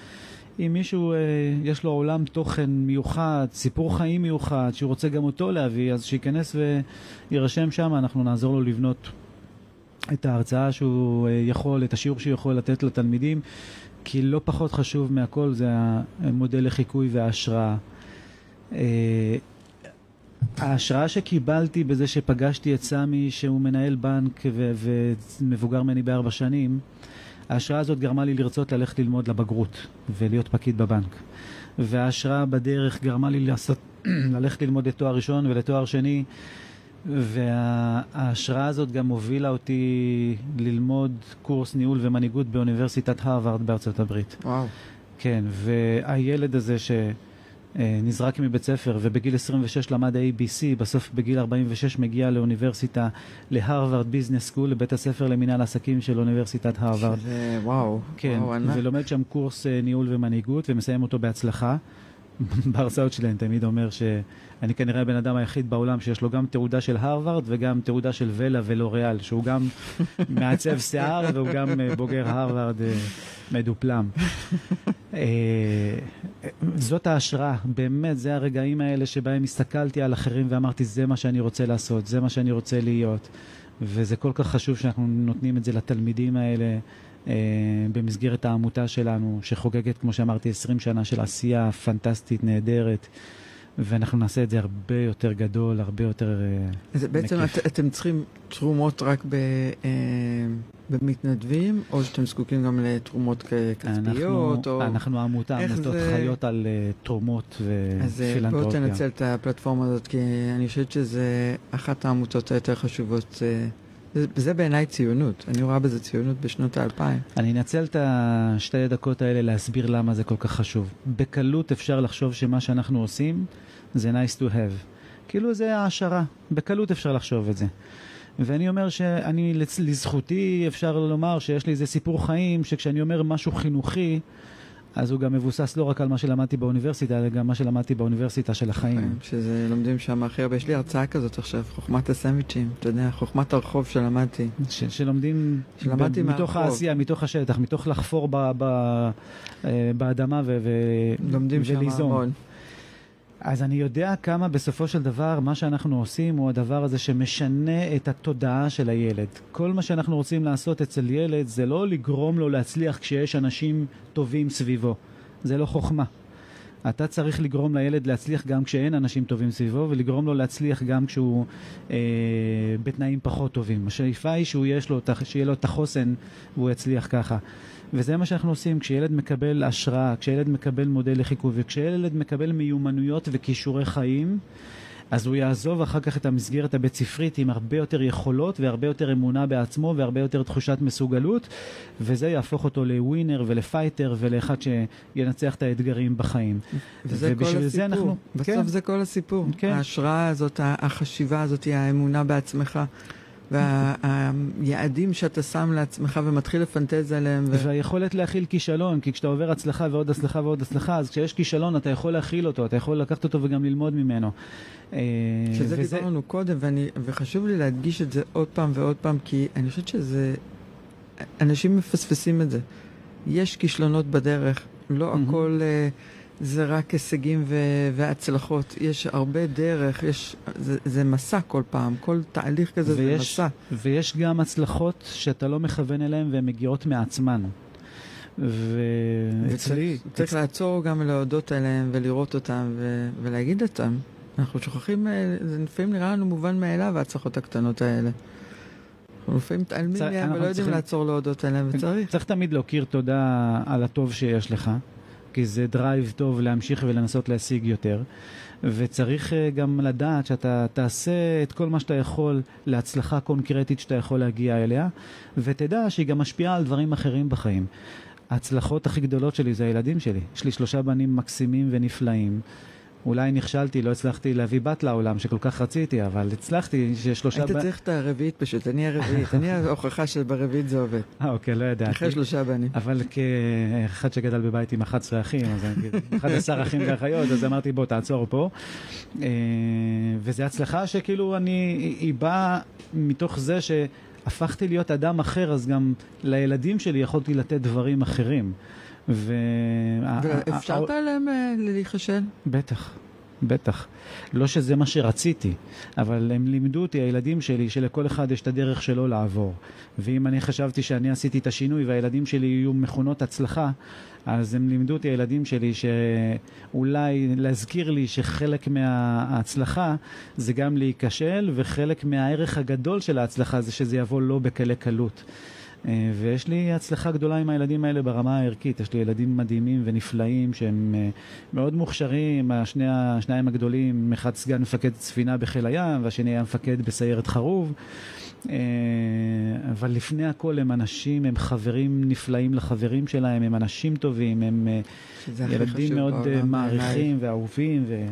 אם מישהו, אה, יש לו עולם תוכן מיוחד, סיפור חיים מיוחד, שהוא רוצה גם אותו להביא, אז שייכנס ויירשם שם, אנחנו נעזור לו לבנות את ההרצאה שהוא אה, יכול, את השיעור שהוא יכול לתת לתלמידים, כי לא פחות חשוב מהכל זה המודל לחיקוי וההשראה. אה, ההשראה שקיבלתי בזה שפגשתי את סמי, שהוא מנהל בנק ומבוגר ממני בארבע שנים, ההשראה הזאת גרמה לי לרצות ללכת ללמוד לבגרות ולהיות פקיד בבנק. וההשראה בדרך גרמה לי לעשות, ללכת ללמוד לתואר ראשון ולתואר שני, וההשראה הזאת גם הובילה אותי ללמוד קורס ניהול ומנהיגות באוניברסיטת הרווארד בארצות הברית. וואו. כן, והילד הזה ש... אה, נזרק מבית ספר ובגיל 26 למד ABC, בסוף בגיל 46 מגיע לאוניברסיטה, להרווארד business school, לבית הספר למינהל עסקים של אוניברסיטת הרווארד. שזה וואו, כן, וואו, ולומד שם קורס אה, ניהול ומנהיגות ומסיים אותו בהצלחה. בהרצאות שלי אני תמיד אומר שאני כנראה הבן אדם היחיד בעולם שיש לו גם תעודה של הרווארד וגם תעודה של וולה ולוריאל, שהוא גם מעצב שיער והוא גם אה, בוגר הרווארד אה, מדופלם. אה, זאת ההשראה, באמת, זה הרגעים האלה שבהם הסתכלתי על אחרים ואמרתי, זה מה שאני רוצה לעשות, זה מה שאני רוצה להיות. וזה כל כך חשוב שאנחנו נותנים את זה לתלמידים האלה. אה, במסגרת העמותה שלנו, שחוגגת, כמו שאמרתי, 20 שנה של עשייה פנטסטית, נהדרת, ואנחנו נעשה את זה הרבה יותר גדול, הרבה יותר אה, אז בעצם את, אתם צריכים תרומות רק ב... אה, במתנדבים, או שאתם זקוקים גם לתרומות כספיות? אנחנו, או... אנחנו עמותה, עמותות זה... חיות על uh, תרומות ופילנטרופיה. אז בואו תנצל את הפלטפורמה הזאת, כי אני חושבת שזה אחת העמותות היותר חשובות. Uh, זה בעיניי ציונות, אני רואה בזה ציונות בשנות האלפיים. אני אנצל את השתי דקות האלה להסביר למה זה כל כך חשוב. בקלות אפשר לחשוב שמה שאנחנו עושים זה nice to have. כאילו זה העשרה, בקלות אפשר לחשוב את זה. ואני אומר שאני, לזכותי אפשר לומר שיש לי איזה סיפור חיים, שכשאני אומר משהו חינוכי, אז הוא גם מבוסס לא רק על מה שלמדתי באוניברסיטה, אלא גם מה שלמדתי באוניברסיטה של החיים. כן, שזה לומדים שם הכי הרבה. יש לי הרצאה כזאת עכשיו, חוכמת הסנדוויצ'ים, אתה יודע, חוכמת הרחוב שלמדתי. ש- שלומדים שלמדתי ב- מתוך העשייה, מתוך השטח, מתוך לחפור ב- ב- אה, באדמה ו- ו- לומדים שם המון. אז אני יודע כמה בסופו של דבר מה שאנחנו עושים הוא הדבר הזה שמשנה את התודעה של הילד. כל מה שאנחנו רוצים לעשות אצל ילד זה לא לגרום לו להצליח כשיש אנשים טובים סביבו. זה לא חוכמה. אתה צריך לגרום לילד להצליח גם כשאין אנשים טובים סביבו, ולגרום לו להצליח גם כשהוא אה, בתנאים פחות טובים. השאיפה היא שהוא לו, שיהיה לו את החוסן והוא יצליח ככה. וזה מה שאנחנו עושים כשילד מקבל השראה, כשילד מקבל מודל לחיקוי וכשילד מקבל מיומנויות וכישורי חיים, אז הוא יעזוב אחר כך את המסגרת הבית ספרית עם הרבה יותר יכולות והרבה יותר אמונה בעצמו והרבה יותר תחושת מסוגלות, וזה יהפוך אותו לווינר ולפייטר ולאחד שינצח את האתגרים בחיים. וזה כל הסיפור. זה אנחנו, בסוף כן. זה כל הסיפור. כן. ההשראה הזאת, החשיבה הזאת, האמונה בעצמך. והיעדים שאתה שם לעצמך ומתחיל לפנטז עליהם. ו... והיכולת להכיל כישלון, כי כשאתה עובר הצלחה ועוד הצלחה ועוד הצלחה, אז כשיש כישלון אתה יכול להכיל אותו, אתה יכול לקחת אותו וגם ללמוד ממנו. אה, שזה וזה... דיברנו קודם, ואני, וחשוב לי להדגיש את זה עוד פעם ועוד פעם, כי אני חושבת שזה... אנשים מפספסים את זה. יש כישלונות בדרך, לא mm-hmm. הכל... Uh, זה רק הישגים ו- והצלחות. יש הרבה דרך, יש, זה, זה מסע כל פעם, כל תהליך כזה ויש, זה מסע. ויש גם הצלחות שאתה לא מכוון אליהן והן מגיעות מעצמן. ואצלי... צריך אצ... לעצור גם להודות עליהן ולראות אותן ו- ולהגיד אותן. אנחנו שוכחים, אה, זה לפעמים נראה לנו מובן מאליו, ההצלחות הקטנות האלה. אנחנו לפעמים מתעלמים מהן ולא יודעים לעצור להודות עליהן, וצריך. צריך תמיד להכיר תודה על הטוב שיש לך. כי זה drive טוב להמשיך ולנסות להשיג יותר. וצריך אה, גם לדעת שאתה תעשה את כל מה שאתה יכול להצלחה קונקרטית שאתה יכול להגיע אליה, ותדע שהיא גם משפיעה על דברים אחרים בחיים. ההצלחות הכי גדולות שלי זה הילדים שלי. יש לי שלושה בנים מקסימים ונפלאים. אולי נכשלתי, לא הצלחתי להביא בת לעולם שכל כך רציתי, אבל הצלחתי ששלושה... היית צריך את הרביעית פשוט, אני הרביעית, אני ההוכחה שברביעית זה עובד. אה, אוקיי, לא ידעתי. אחרי שלושה בנים. אבל כאחד שגדל בבית עם 11 אחים, אז אני 11 אחים ואחיות, אז אמרתי בוא תעצור פה. אה, וזו הצלחה שכאילו אני, היא באה מתוך זה שהפכתי להיות אדם אחר, אז גם לילדים שלי יכולתי לתת דברים אחרים. ו... ואפשרת להם אה, להיכשל? בטח. בטח. לא שזה מה שרציתי, אבל הם לימדו אותי, הילדים שלי, שלכל אחד יש את הדרך שלו לעבור. ואם אני חשבתי שאני עשיתי את השינוי והילדים שלי יהיו מכונות הצלחה, אז הם לימדו אותי, הילדים שלי, שאולי להזכיר לי שחלק מההצלחה זה גם להיכשל, וחלק מהערך הגדול של ההצלחה זה שזה יבוא לא בקלי קלות. אה, ויש לי הצלחה גדולה עם הילדים האלה ברמה הערכית. יש לי ילדים מדהימים ונפלאים שהם אה, מאוד מוכשרים, השני, השניים הגדולים, אחד סגן מפקד ספינה בחיל הים והשני היה מפקד בסיירת חרוב. אה, אבל לפני הכל הם אנשים, הם חברים נפלאים לחברים שלהם, הם אנשים טובים, הם ילדים מאוד מעריכים ואהובים. ו...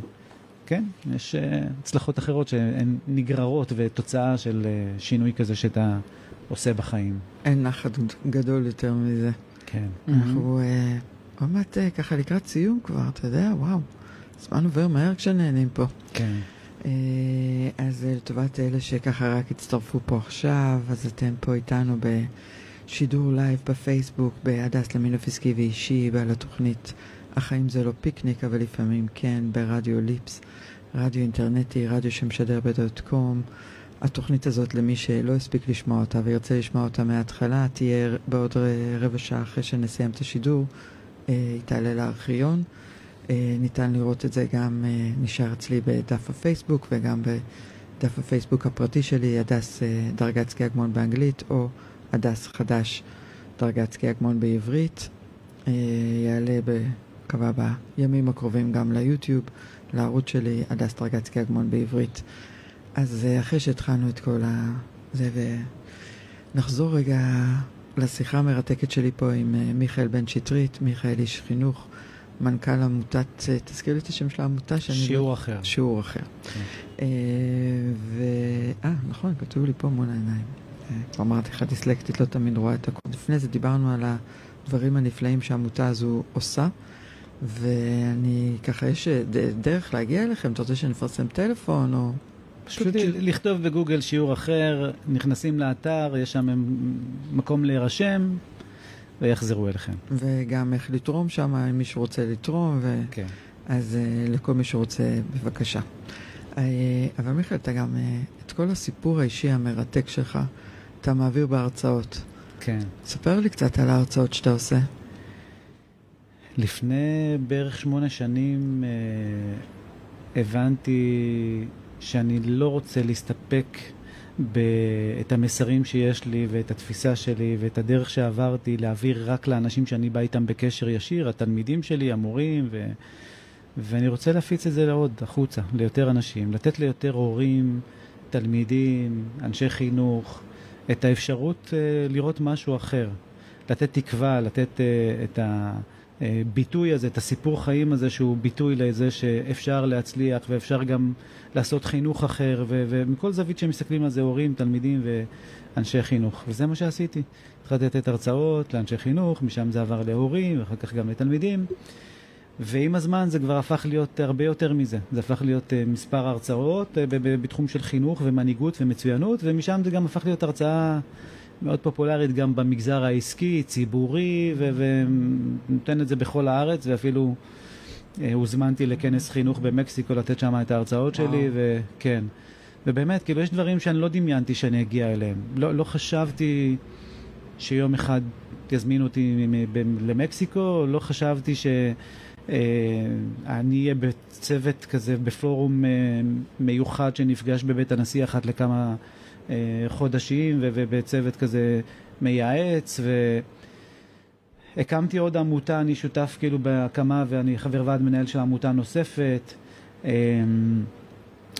כן, יש הצלחות אחרות שהן נגררות ותוצאה של שינוי כזה שאתה עושה בחיים. אין נחת גדול יותר מזה. כן. אנחנו mm-hmm. עוד מעט uh, ככה לקראת סיום כבר, אתה יודע, וואו. זמן עובר מהר כשנהנים פה. כן. Uh, אז לטובת אלה שככה רק הצטרפו פה עכשיו, אז אתם פה איתנו בשידור live בפייסבוק, בהדס למינוף עסקי ואישי, ועל התוכנית החיים זה לא פיקניק, אבל לפעמים כן, ברדיו ליפס, רדיו אינטרנטי, רדיו שמשדר ב dot com. התוכנית הזאת, למי שלא הספיק לשמוע אותה וירצה לשמוע אותה מההתחלה, תהיה בעוד רבע שעה אחרי שנסיים את השידור, אה, היא תעלה לארכיון. אה, ניתן לראות את זה גם, אה, נשאר אצלי בדף הפייסבוק וגם בדף הפייסבוק הפרטי שלי, הדס דרגצקי אגמון באנגלית, או הדס חדש, דרגת סקי הגמון בעברית. יעלה בקווה בימים הקרובים גם ליוטיוב, לערוץ שלי, הדס דרגת סקי הגמון בעברית. אז אה, אחרי שהתחלנו את כל ה... זה, ונחזור רגע לשיחה המרתקת שלי פה עם אה, מיכאל בן שטרית, מיכאל איש חינוך, מנכ"ל עמותת, אה, תזכיר לי את השם של העמותה שאני... שיעור לא... אחר. שיעור אחר. כן. אה, ו... אה, נכון, כתוב לי פה מול העיניים. כבר אמרתי לך, דיסלקטית לא תמיד רואה את הכול. לפני זה דיברנו על הדברים הנפלאים שהעמותה הזו עושה, ואני, ככה, יש דרך להגיע אליכם? אתה רוצה שנפרסם טלפון או... פשוט לכתוב בגוגל שיעור אחר, נכנסים לאתר, יש שם מקום להירשם, ויחזרו אליכם. וגם איך לתרום שם, אם מישהו רוצה לתרום, ו... כן. אז uh, לכל מי שרוצה, בבקשה. Uh, אבל מיכאל, אתה גם, uh, את כל הסיפור האישי המרתק שלך, אתה מעביר בהרצאות. כן. ספר לי קצת על ההרצאות שאתה עושה. לפני בערך שמונה שנים הבנתי שאני לא רוצה להסתפק את המסרים שיש לי ואת התפיסה שלי ואת הדרך שעברתי להעביר רק לאנשים שאני בא איתם בקשר ישיר, התלמידים שלי, המורים, ו... ואני רוצה להפיץ את זה לעוד, החוצה, ליותר אנשים, לתת ליותר הורים, תלמידים, אנשי חינוך, את האפשרות uh, לראות משהו אחר, לתת תקווה, לתת uh, את ה... הביטוי הזה, את הסיפור חיים הזה שהוא ביטוי לזה שאפשר להצליח ואפשר גם לעשות חינוך אחר ו- ומכל זווית שמסתכלים על זה הורים, תלמידים ואנשי חינוך. וזה מה שעשיתי. התחלתי לתת הרצאות לאנשי חינוך, משם זה עבר להורים ואחר כך גם לתלמידים. ועם הזמן זה כבר הפך להיות הרבה יותר מזה, זה הפך להיות uh, מספר הרצאות uh, בתחום של חינוך ומנהיגות ומצוינות ומשם זה גם הפך להיות הרצאה מאוד פופולרית גם במגזר העסקי, ציבורי, ונותן את זה בכל הארץ, ואפילו אה, הוזמנתי לכנס חינוך במקסיקו לתת שם את ההרצאות וואו. שלי, וכן. ובאמת, כאילו, יש דברים שאני לא דמיינתי שאני אגיע אליהם. לא, לא חשבתי שיום אחד יזמינו אותי למקסיקו, לא חשבתי ש... אה, אני אהיה בצוות כזה, בפורום אה, מיוחד שנפגש בבית הנשיא אחת לכמה חודשים ובצוות כזה מייעץ והקמתי עוד עמותה, אני שותף כאילו בהקמה ואני חבר ועד מנהל של עמותה נוספת. אמ,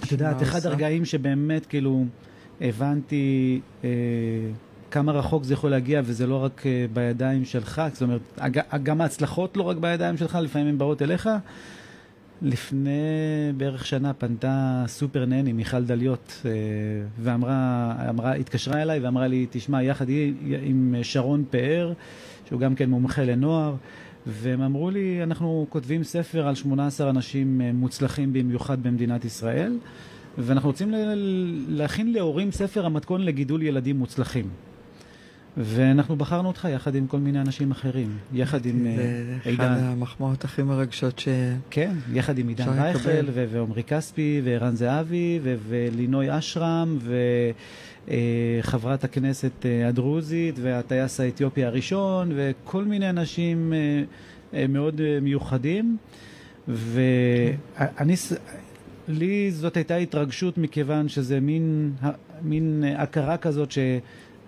את יודעת, אחד הרגעים שבאמת כאילו הבנתי אה, כמה רחוק זה יכול להגיע וזה לא רק אה, בידיים שלך, זאת אומרת, גם ההצלחות לא רק בידיים שלך, לפעמים הן באות אליך. לפני בערך שנה פנתה סופר נני, מיכל דליות, אה, ואמרה, אמרה, התקשרה אליי ואמרה לי, תשמע, יחד עם שרון פאר, שהוא גם כן מומחה לנוער, והם אמרו לי, אנחנו כותבים ספר על 18 אנשים אה, מוצלחים במיוחד במדינת ישראל, ואנחנו רוצים להכין להורים ספר המתכון לגידול ילדים מוצלחים. ואנחנו בחרנו אותך יחד עם כל מיני אנשים אחרים, יחד עם עידן. זה אחד המחמאות הכי מרגשות ש... כן, יחד עם עידן רייכל, ועמרי כספי, וערן זהבי, ולינוי אשרם, וחברת הכנסת אה, הדרוזית, והטייס האתיופי הראשון, וכל מיני אנשים אה, אה, מאוד מיוחדים. ואני, לי זאת הייתה התרגשות מכיוון שזה מין, מין הכרה כזאת ש...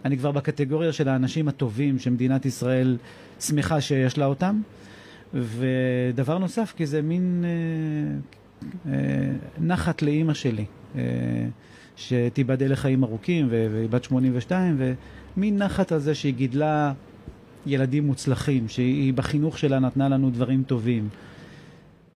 אני כבר בקטגוריה של האנשים הטובים שמדינת ישראל שמחה שיש לה אותם. ודבר נוסף, כי זה מין אה, אה, נחת לאימא שלי, אה, שתיבדל לחיים ארוכים, והיא בת 82, ומין נחת על זה שהיא גידלה ילדים מוצלחים, שהיא בחינוך שלה נתנה לנו דברים טובים.